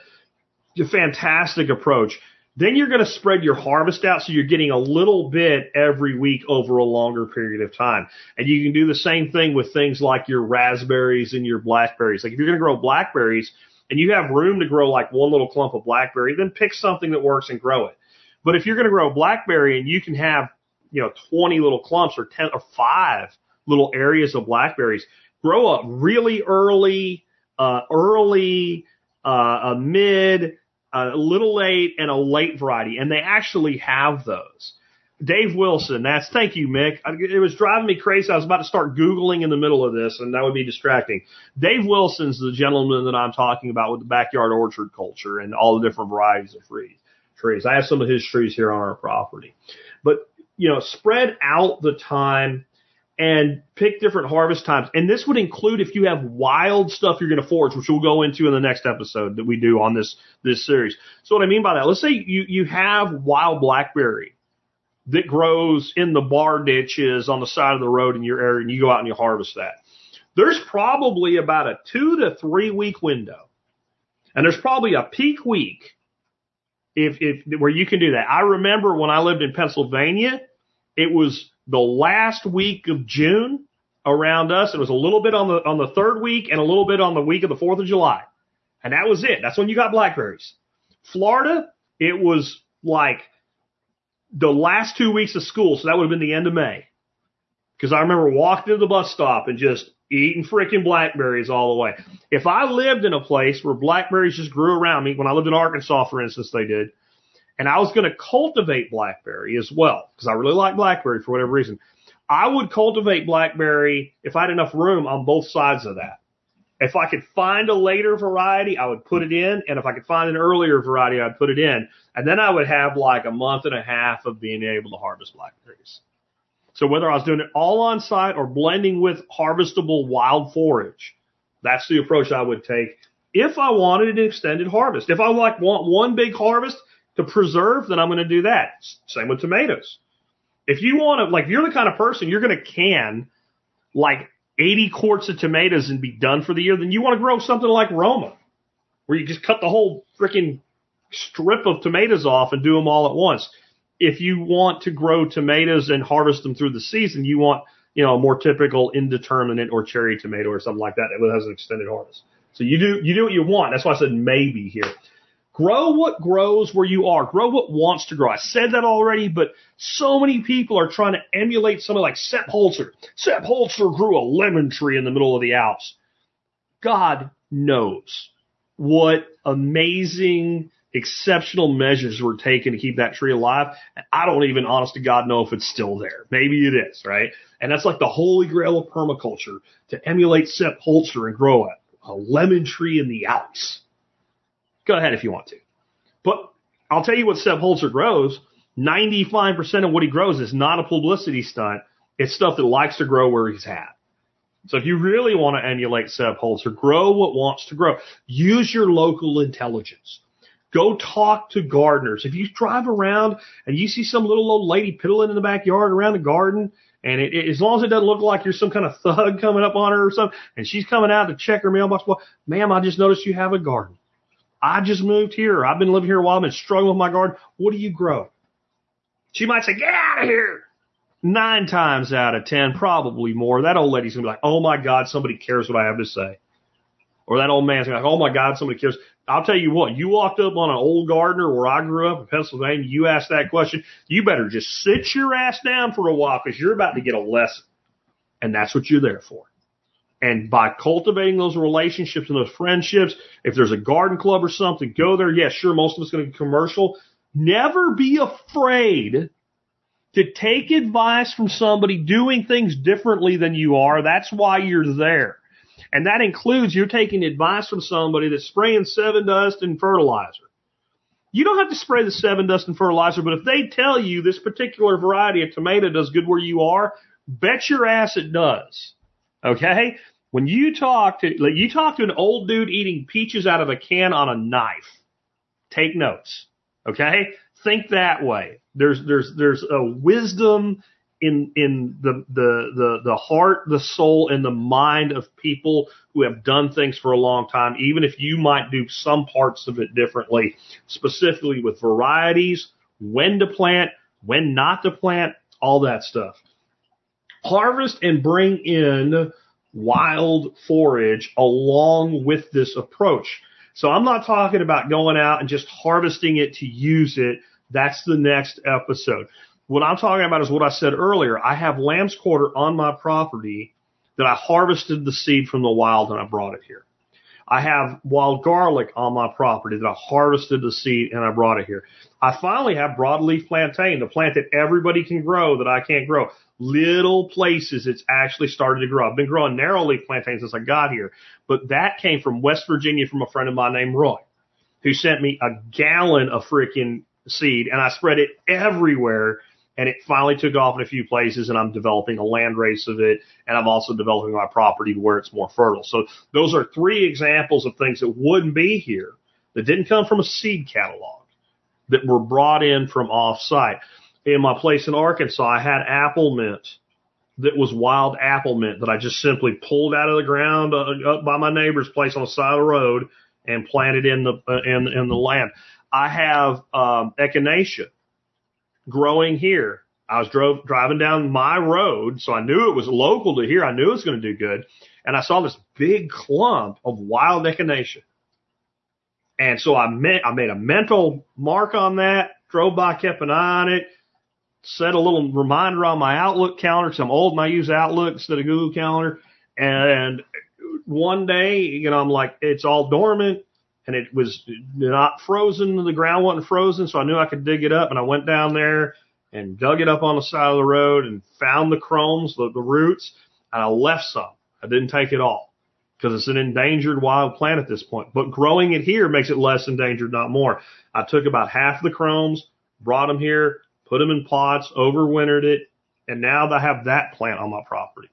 a fantastic approach. Then you're going to spread your harvest out so you're getting a little bit every week over a longer period of time. And you can do the same thing with things like your raspberries and your blackberries. Like if you're going to grow blackberries, and you have room to grow like one little clump of blackberry, then pick something that works and grow it. But if you're going to grow a blackberry and you can have, you know, 20 little clumps or 10 or five little areas of blackberries, grow up really early, uh, early, uh, a mid, a little late, and a late variety. And they actually have those. Dave Wilson, that's thank you, Mick. It was driving me crazy. I was about to start Googling in the middle of this, and that would be distracting. Dave Wilson's the gentleman that I'm talking about with the backyard orchard culture and all the different varieties of trees. I have some of his trees here on our property. But, you know, spread out the time and pick different harvest times. And this would include if you have wild stuff you're going to forage, which we'll go into in the next episode that we do on this, this series. So what I mean by that, let's say you, you have wild blackberry that grows in the bar ditches on the side of the road in your area and you go out and you harvest that. There's probably about a two to three week window. And there's probably a peak week if, if, where you can do that. I remember when I lived in Pennsylvania, it was the last week of June around us. It was a little bit on the, on the third week and a little bit on the week of the 4th of July. And that was it. That's when you got blackberries. Florida, it was like the last two weeks of school, so that would have been the end of May. Because I remember walking to the bus stop and just eating freaking blackberries all the way. If I lived in a place where blackberries just grew around me, when I lived in Arkansas, for instance, they did, and I was going to cultivate blackberry as well, because I really like blackberry for whatever reason, I would cultivate blackberry if I had enough room on both sides of that. If I could find a later variety, I would put it in. And if I could find an earlier variety, I'd put it in. And then I would have like a month and a half of being able to harvest blackberries. So whether I was doing it all on site or blending with harvestable wild forage, that's the approach I would take if I wanted an extended harvest. If I like want one big harvest to preserve, then I'm going to do that. Same with tomatoes. If you want to, like, if you're the kind of person you're going to can like 80 quarts of tomatoes and be done for the year, then you want to grow something like Roma, where you just cut the whole freaking strip of tomatoes off and do them all at once. If you want to grow tomatoes and harvest them through the season, you want, you know, a more typical indeterminate or cherry tomato or something like that that has an extended harvest. So you do, you do what you want. That's why I said maybe here. Grow what grows where you are. Grow what wants to grow. I said that already, but so many people are trying to emulate somebody like Sepp Holzer. Sepp Holzer grew a lemon tree in the middle of the Alps. God knows what amazing, exceptional measures were taken to keep that tree alive. I don't even, honest to God, know if it's still there. Maybe it is, right? And that's like the holy grail of permaculture to emulate Sepp Holzer and grow a, a lemon tree in the Alps. Go ahead if you want to. But I'll tell you what Sepp Holzer grows. 95% of what he grows is not a publicity stunt. It's stuff that likes to grow where he's at. So if you really want to emulate Sepp Holzer, grow what wants to grow. Use your local intelligence. Go talk to gardeners. If you drive around and you see some little old lady piddling in the backyard around the garden, and it, it, as long as it doesn't look like you're some kind of thug coming up on her or something, and she's coming out to check her mailbox, well, ma'am, I just noticed you have a garden. I just moved here. I've been living here a while. I've been struggling with my garden. What do you grow? She might say, get out of here. Nine times out of ten, probably more, that old lady's gonna be like, oh my God, somebody cares what I have to say. Or that old man's gonna be like, oh my God, somebody cares. I'll tell you what, you walked up on an old gardener where I grew up in Pennsylvania, you asked that question, you better just sit your ass down for a while because you're about to get a lesson. And that's what you're there for. And by cultivating those relationships and those friendships, if there's a garden club or something, go there. Yes, sure, most of it's going to be commercial. Never be afraid to take advice from somebody doing things differently than you are. That's why you're there. And that includes you're taking advice from somebody that's spraying Sevin dust and fertilizer. You don't have to spray the Sevin dust and fertilizer, but if they tell you this particular variety of tomato does good where you are, bet your ass it does. Okay? When you talk to, like, you talk to an old dude eating peaches out of a can on a knife, take notes. Okay? Think that way. There's, there's, there's a wisdom in, in the, the, the, the heart, the soul, and the mind of people who have done things for a long time, even if you might do some parts of it differently, specifically with varieties, when to plant, when not to plant, all that stuff. Harvest and bring in wild forage along with this approach. So I'm not talking about going out and just harvesting it to use it. That's the next episode. What I'm talking about is what I said earlier. I have lamb's quarter on my property that I harvested the seed from the wild and I brought it here. I have wild garlic on my property that I harvested the seed and I brought it here. I finally have broadleaf plantain, the plant that everybody can grow that I can't grow. Little places it's actually started to grow. I've been growing narrowleaf plantains since I got here, but that came from West Virginia from a friend of mine named Roy, who sent me a gallon of freaking seed and I spread it everywhere and it finally took off in a few places and I'm developing a land race of it and I'm also developing my property where it's more fertile. So those are three examples of things that wouldn't be here that didn't come from a seed catalog that were brought in from off site. In my place in Arkansas, I had apple mint that was wild apple mint that I just simply pulled out of the ground uh, up by my neighbor's place on the side of the road and planted in the uh, in in the land. I have um, echinacea growing here. I was drove driving down my road, so I knew it was local to here. I knew it was going to do good, and I saw this big clump of wild echinacea. And so I met, I made a mental mark on that, drove by, kept an eye on it, set a little reminder on my Outlook calendar because I'm old and I use Outlook instead of Google Calendar. And one day, you know, I'm like, it's all dormant and it was not frozen. The ground wasn't frozen. So I knew I could dig it up. And I went down there and dug it up on the side of the road and found the chromes, the, the roots, and I left some. I didn't take it all because it's an endangered wild plant at this point. But growing it here makes it less endangered, not more. I took about half the chromes, brought them here, put them in pots, overwintered it, and now I have that plant on my property.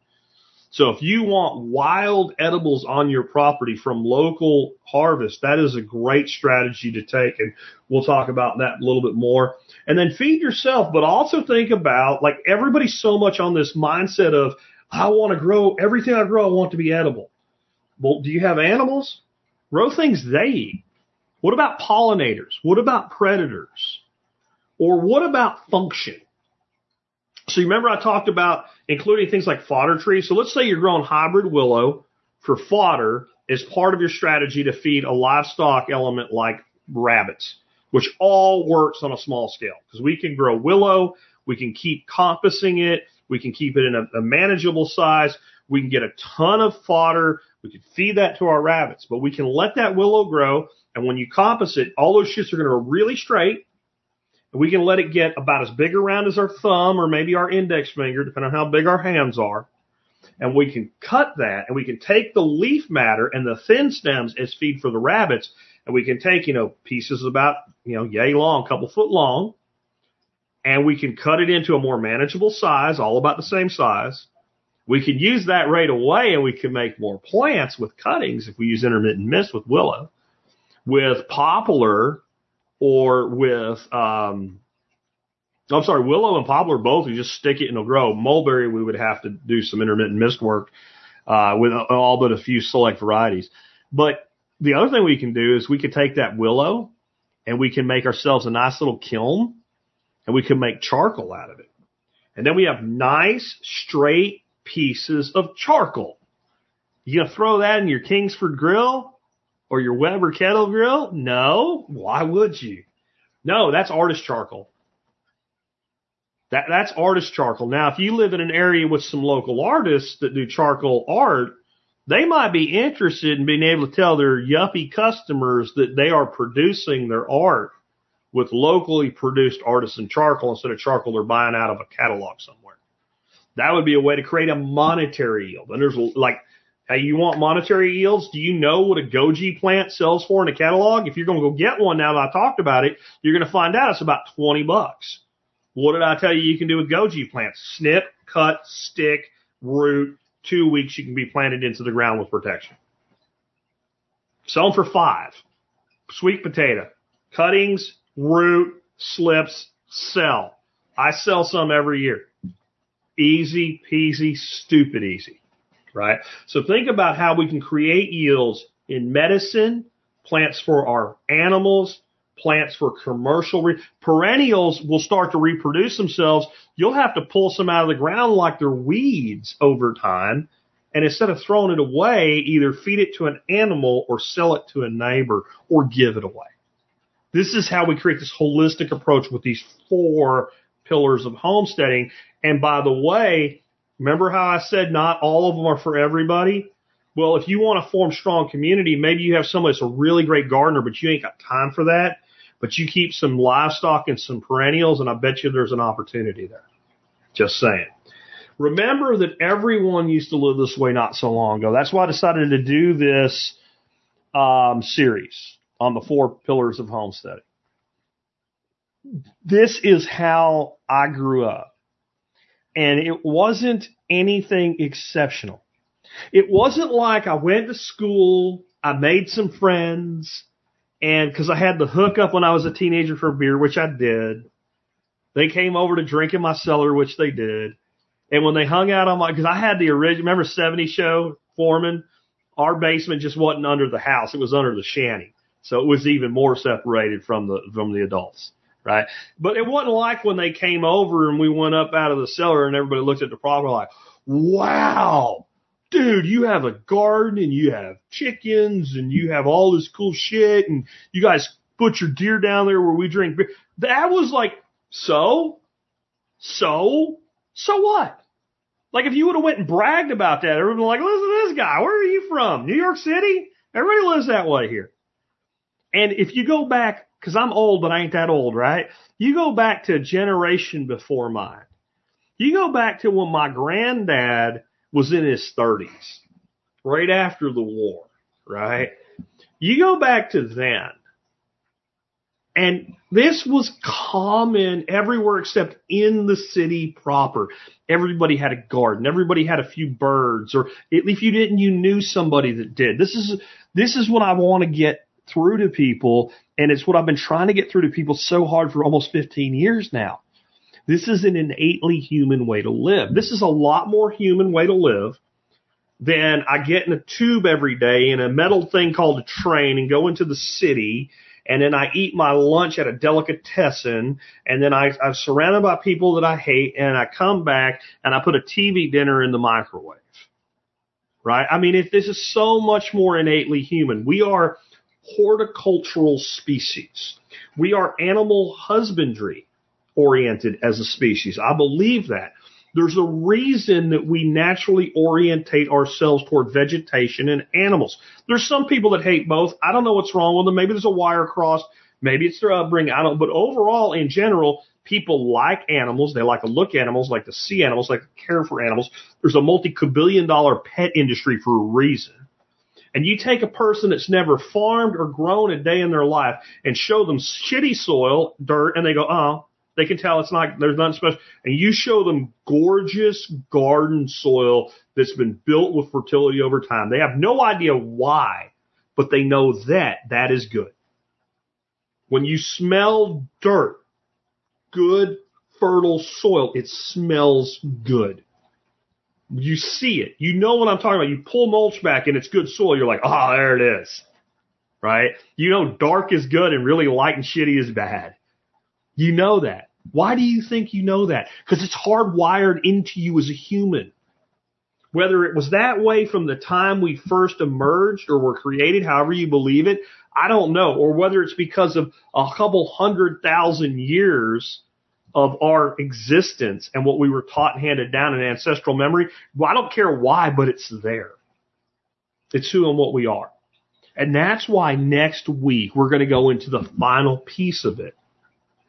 So if you want wild edibles on your property from local harvest, that is a great strategy to take. And we'll talk about that a little bit more. And then feed yourself, but also think about like everybody's so much on this mindset of, I want to grow everything I grow. I want to be edible. Well, do you have animals? Grow things they eat. What about pollinators? What about predators? Or what about function? So you remember I talked about including things like fodder trees. So let's say you're growing hybrid willow for fodder as part of your strategy to feed a livestock element like rabbits, which all works on a small scale because we can grow willow. We can keep coppicing it. We can keep it in a, a manageable size. We can get a ton of fodder. We can feed that to our rabbits, but we can let that willow grow. And when you coppice it, all those shoots are going to go really straight we can let it get about as big around as our thumb or maybe our index finger, depending on how big our hands are. And we can cut that and we can take the leaf matter and the thin stems as feed for the rabbits. And we can take, you know, pieces about, you know, yay long, couple foot long, and we can cut it into a more manageable size, all about the same size. We can use that right away and we can make more plants with cuttings if we use intermittent mist with willow. With poplar, or with um, I'm sorry, willow and poplar both. You just stick it and it'll grow. Mulberry, we would have to do some intermittent mist work uh, with all but a few select varieties. But the other thing we can do is we could take that willow and we can make ourselves a nice little kiln and we can make charcoal out of it. And then we have nice straight pieces of charcoal. You gonna throw that in your Kingsford grill? Or your Weber kettle grill? No. Why would you? No, that's artist charcoal. That, that's artist charcoal. Now, if you live in an area with some local artists that do charcoal art, they might be interested in being able to tell their yuppie customers that they are producing their art with locally produced artisan charcoal instead of charcoal they're buying out of a catalog somewhere. That would be a way to create a monetary yield. And there's like Hey, you want monetary yields? Do you know what a goji plant sells for in a catalog? If you're going to go get one now that I talked about it, you're going to find out it's about 20 bucks. What did I tell you you can do with goji plants? Snip, cut, stick, root. Two weeks you can be planted into the ground with protection. Sell them for five. Sweet potato. Cuttings, root, slips, sell. I sell some every year. Easy peasy, stupid easy right? So think about how we can create yields in medicine, plants for our animals, plants for commercial re- perennials will start to reproduce themselves. You'll have to pull some out of the ground like they're weeds over time. And instead of throwing it away, either feed it to an animal or sell it to a neighbor or give it away. This is how we create this holistic approach with these four pillars of homesteading. And by the way, Remember how I said not all of them are for everybody? Well, if you want to form strong community, maybe you have somebody that's a really great gardener, but you ain't got time for that. But you keep some livestock and some perennials, and I bet you there's an opportunity there. Just saying. Remember that everyone used to live this way not so long ago. That's why I decided to do this um, series on the four pillars of homesteading. This is how I grew up and it wasn't anything exceptional. It wasn't like I went to school, I made some friends, and because I had the hookup when I was a teenager for beer, which I did. They came over to drink in my cellar, which they did. And when they hung out on my, because I had the original, remember 70 show Foreman? Our basement just wasn't under the house; it was under the shanty, so it was even more separated from the from the adults right? But it wasn't like when they came over and we went up out of the cellar and everybody looked at the property like, wow, dude, you have a garden and you have chickens and you have all this cool shit and you guys put your deer down there where we drink beer. That was like, so So, so what? Like if you would have went and bragged about that, everyone would be like, listen to this guy. Where are you from? New York City? Everybody lives that way here. And if you go back, cause I'm old, but I ain't that old, right? You go back to a generation before mine. You go back to when my granddad was in his thirties, right after the war, right? You go back to then and this was common everywhere except in the city proper. Everybody had a garden. Everybody had a few birds, or if you didn't, you knew somebody that did. This is, this is what I want to get through to people. And it's what I've been trying to get through to people so hard for almost 15 years now. This is an innately human way to live. This is a lot more human way to live than I get in a tube every day in a metal thing called a train and go into the city and then I eat my lunch at a delicatessen, and then I, I'm surrounded by people that I hate, and I come back and I put a TV dinner in the microwave. Right? I mean, if this is so much more innately human. We are horticultural species. We are animal husbandry oriented as a species. I believe that. There's a reason that we naturally orientate ourselves toward vegetation and animals. There's some people that hate both. I don't know what's wrong with them. Maybe there's a wire cross. Maybe it's their upbringing. I don't, but overall, in general, people like animals. They like to look at animals, like to see animals, like to care for animals. There's a multi-billion dollar pet industry for a reason. And you take a person that's never farmed or grown a day in their life and show them shitty soil, dirt, and they go, oh, they can tell it's not, there's nothing special. And you show them gorgeous garden soil that's been built with fertility over time. They have no idea why, but they know that that is good. When you smell dirt, good fertile soil, it smells good. You see it. You know what I'm talking about. You pull mulch back and it's good soil. You're like, oh, there it is. Right? You know dark is good and really light and shitty is bad. You know that. Why do you think you know that? Because it's hardwired into you as a human. Whether it was that way from the time we first emerged or were created, however you believe it, I don't know. Or whether it's because of a couple hundred thousand years of our existence and what we were taught and handed down in ancestral memory. Well, I don't care why, but it's there. It's who and what we are. And that's why next week we're going to go into the final piece of it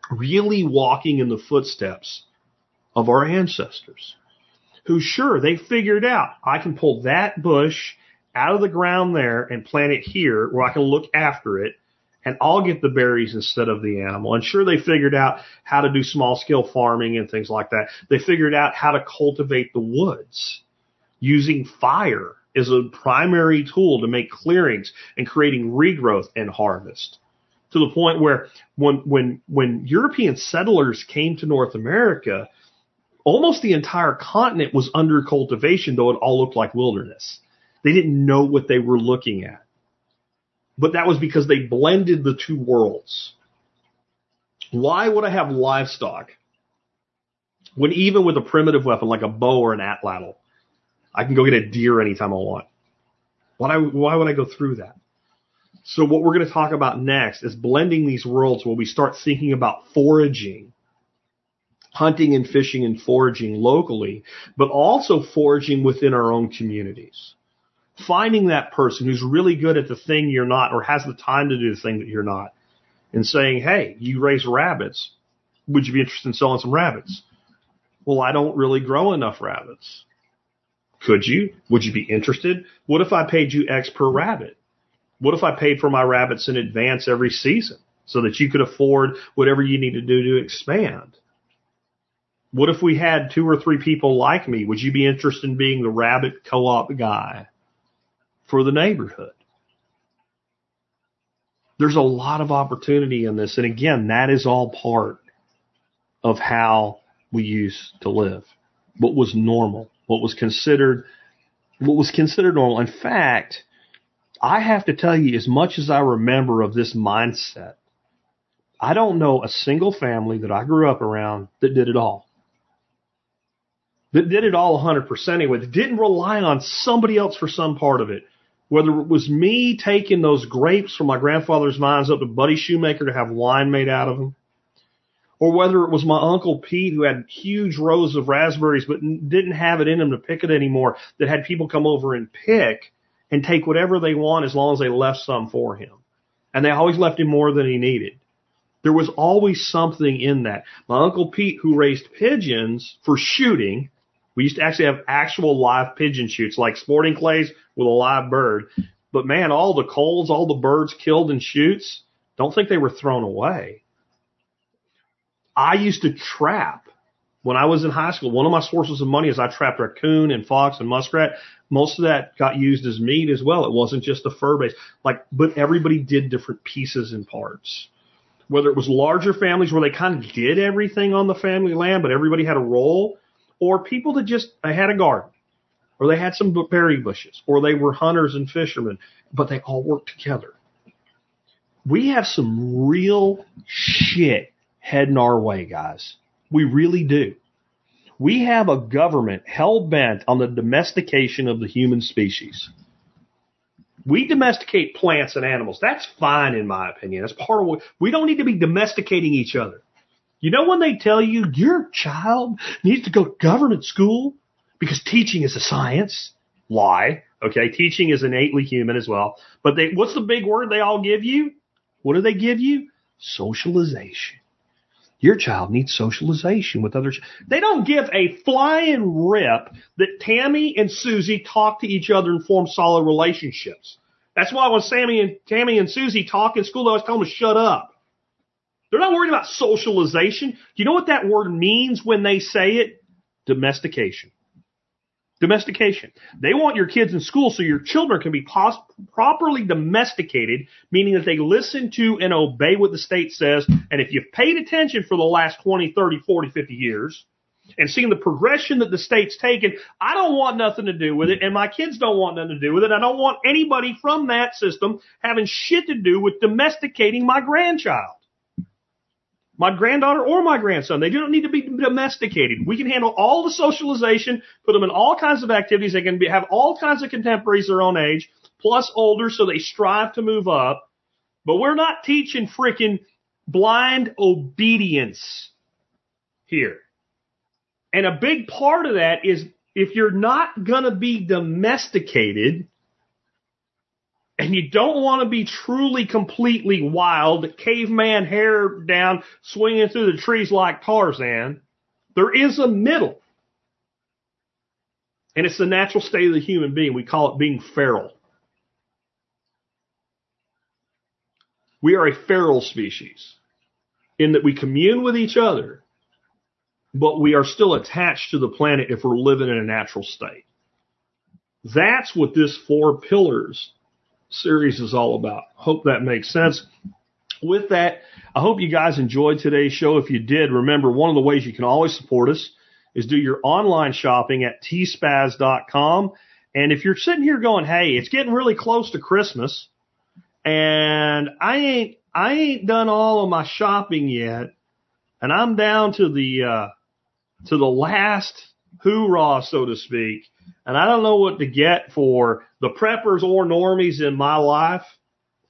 really walking in the footsteps of our ancestors who sure they figured out I can pull that bush out of the ground there and plant it here where I can look after it and I'll get the berries instead of the animal. And sure they figured out how to do small scale farming and things like that. They figured out how to cultivate the woods using fire as a primary tool to make clearings and creating regrowth and harvest to the point where when when when European settlers came to North America, almost the entire continent was under cultivation, though it all looked like wilderness. They didn't know what they were looking at. But that was because they blended the two worlds. Why would I have livestock when even with a primitive weapon like a bow or an atlatl, I can go get a deer anytime I want? Why, why would I go through that? So what we're going to talk about next is blending these worlds where we start thinking about foraging, hunting and fishing and foraging locally, but also foraging within our own communities. Finding that person who's really good at the thing you're not or has the time to do the thing that you're not and saying, Hey, you raise rabbits. Would you be interested in selling some rabbits? Well, I don't really grow enough rabbits. Could you? Would you be interested? What if I paid you X per rabbit? What if I paid for my rabbits in advance every season so that you could afford whatever you need to do to expand? What if we had two or three people like me? Would you be interested in being the rabbit co-op guy for the neighborhood? There's a lot of opportunity in this. And again, that is all part of how we used to live. What was normal, what was considered, what was considered normal. In fact, I have to tell you, as much as I remember of this mindset, I don't know a single family that I grew up around that did it all. That did it all 100% anyway. That didn't rely on somebody else for some part of it. Whether it was me taking those grapes from my grandfather's vines up to Buddy Shoemaker to have wine made out of them, or whether it was my uncle Pete who had huge rows of raspberries but didn't have it in him to pick it anymore, that had people come over and pick and take whatever they want as long as they left some for him. And they always left him more than he needed. There was always something in that. My uncle Pete, who raised pigeons for shooting, we used to actually have actual live pigeon shoots, like sporting clays with a live bird. But man, all the colds, all the birds killed in shoots, don't think they were thrown away. I used to trap when I was in high school. One of my sources of money is I trapped raccoon and fox and muskrat. Most of that got used as meat as well. It wasn't just the fur base. Like, but everybody did different pieces and parts. Whether it was larger families where they kind of did everything on the family land, but everybody had a role, or people that just they had a garden, or they had some berry bushes, or they were hunters and fishermen, but they all worked together. We have some real shit heading our way, guys. We really do. We have a government hell bent on the domestication of the human species. We domesticate plants and animals. That's fine in my opinion. That's part of what we don't need to be domesticating each other. You know when they tell you your child needs to go to government school because teaching is a science? Lie. Okay, teaching is innately human as well. But they, what's the big word they all give you? What do they give you? Socialization. Your child needs socialization with others. They don't give a flying rip that Tammy and Susie talk to each other and form solid relationships. That's why when Sammy and Tammy and Susie talk in school, they always tell them to shut up. They're not worried about socialization. Do you know what that word means when they say it? Domestication. Domestication. They want your kids in school so your children can be pos- properly domesticated, meaning that they listen to and obey what the state says. And if you've paid attention for the last 20, 30, 40, 50 years and seen the progression that the state's taken, I don't want nothing to do with it and my kids don't want nothing to do with it. I don't want anybody from that system having shit to do with domesticating my grandchild my granddaughter or my grandson. They don't need to be domesticated. We can handle all the socialization, put them in all kinds of activities. They can be, have all kinds of contemporaries their own age, plus older, so they strive to move up. But we're not teaching freaking blind obedience here. And a big part of that is if you're not going to be domesticated, and you don't want to be truly completely wild, caveman hair down, swinging through the trees like Tarzan, there is a middle. And it's the natural state of the human being. We call it being feral. We are a feral species in that we commune with each other, but we are still attached to the planet if we're living in a natural state. That's what this four pillars series is all about. Hope that makes sense. With that, I hope you guys enjoyed today's show. If you did, remember one of the ways you can always support us is do your online shopping at tspaz.com. And if you're sitting here going, Hey, it's getting really close to Christmas and I ain't, I ain't done all of my shopping yet and I'm down to the, uh, to the last hoorah, so to speak. And I don't know what to get for the preppers or normies in my life.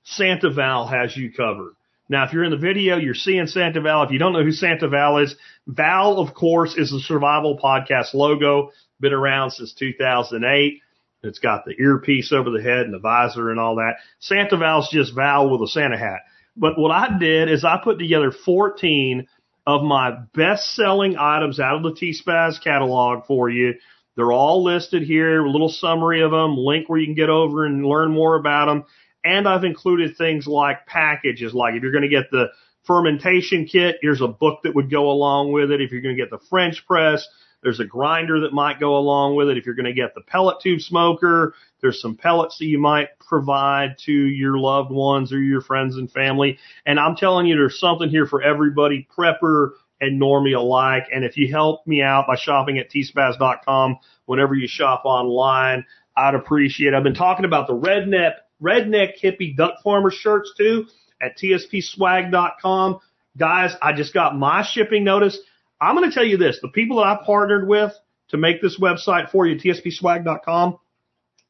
Santa Val has you covered. Now, if you're in the video, you're seeing Santa Val. If you don't know who Santa Val is, Val, of course, is the Survival Podcast logo. Been around since 2008. It's got the earpiece over the head and the visor and all that. Santa Val's just Val with a Santa hat. But what I did is I put together 14 of my best selling items out of the T-Spaz catalog for you. They're all listed here, a little summary of them, link where you can get over and learn more about them. And I've included things like packages, like if you're going to get the fermentation kit, here's a book that would go along with it. If you're going to get the French press, there's a grinder that might go along with it. If you're going to get the pellet tube smoker, there's some pellets that you might provide to your loved ones or your friends and family. And I'm telling you, there's something here for everybody, prepper and normie alike. And if you help me out by shopping at tspaz.com whenever you shop online, I'd appreciate it. I've been talking about the redneck, redneck hippie duck farmer shirts too at tspswag.com. Guys, I just got my shipping notice. I'm going to tell you this, the people that I partnered with to make this website for you, tspswag.com,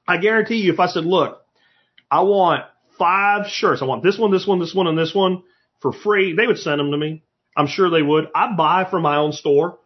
I guarantee you if I said, look, I want five shirts. I want this one, this one, this one, and this one for free. They would send them to me. I'm sure they would. I buy from my own store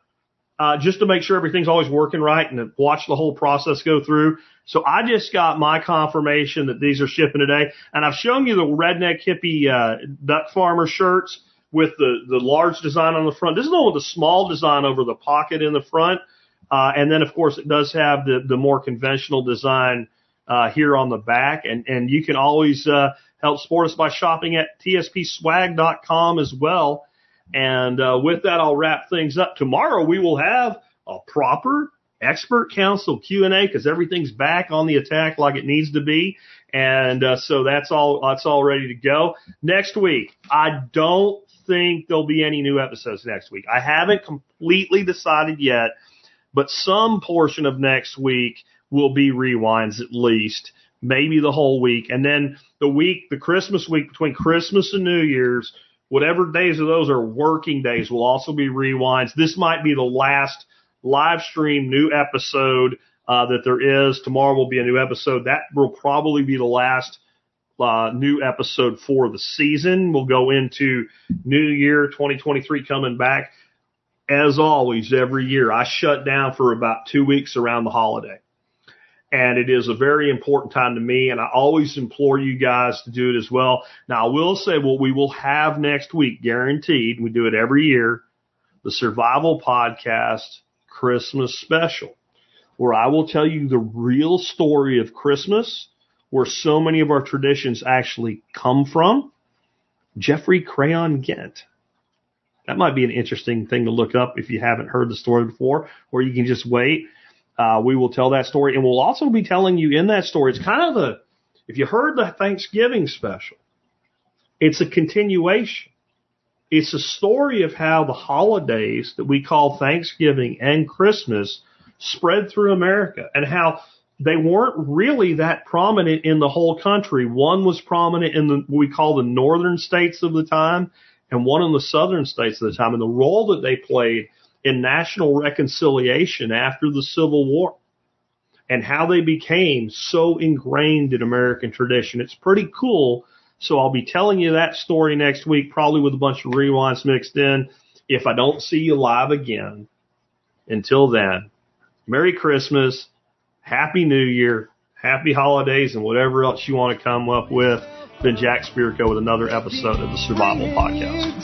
uh, just to make sure everything's always working right and watch the whole process go through. So I just got my confirmation that these are shipping today, and I've shown you the redneck hippie uh, duck farmer shirts with the the large design on the front. This is the one with the small design over the pocket in the front, uh, and then of course it does have the the more conventional design uh, here on the back, and and you can always uh, help support us by shopping at tspswag.com as well. And uh, with that, I'll wrap things up. Tomorrow we will have a proper expert council Q and A because everything's back on the attack like it needs to be, and uh, so that's all that's all ready to go. Next week, I don't think there'll be any new episodes next week. I haven't completely decided yet, but some portion of next week will be rewinds at least, maybe the whole week, and then the week, the Christmas week between Christmas and New Year's whatever days of those are working days will also be rewinds. This might be the last live stream new episode uh, that there is. Tomorrow will be a new episode. That will probably be the last uh, new episode for the season. We'll go into New Year 2023 coming back. As always, every year I shut down for about two weeks around the holiday and it is a very important time to me. And I always implore you guys to do it as well. Now, I will say what we will have next week, guaranteed. We do it every year. The Survival Podcast Christmas Special, where I will tell you the real story of Christmas, where so many of our traditions actually come from. Geoffrey Crayon Gent. That might be an interesting thing to look up if you haven't heard the story before, or you can just wait. Uh, we will tell that story, and we'll also be telling you in that story. It's kind of the, if you heard the Thanksgiving special, it's a continuation. It's a story of how the holidays that we call Thanksgiving and Christmas spread through America and how they weren't really that prominent in the whole country. One was prominent in the, what we call the northern states of the time and one in the southern states of the time. And the role that they played in national reconciliation after the Civil War and how they became so ingrained in American tradition. It's pretty cool. So I'll be telling you that story next week, probably with a bunch of rewinds mixed in. If I don't see you live again, until then, Merry Christmas, Happy New Year, Happy Holidays, and whatever else you want to come up with. Been Jack Spirko with another episode of the Survival Podcast.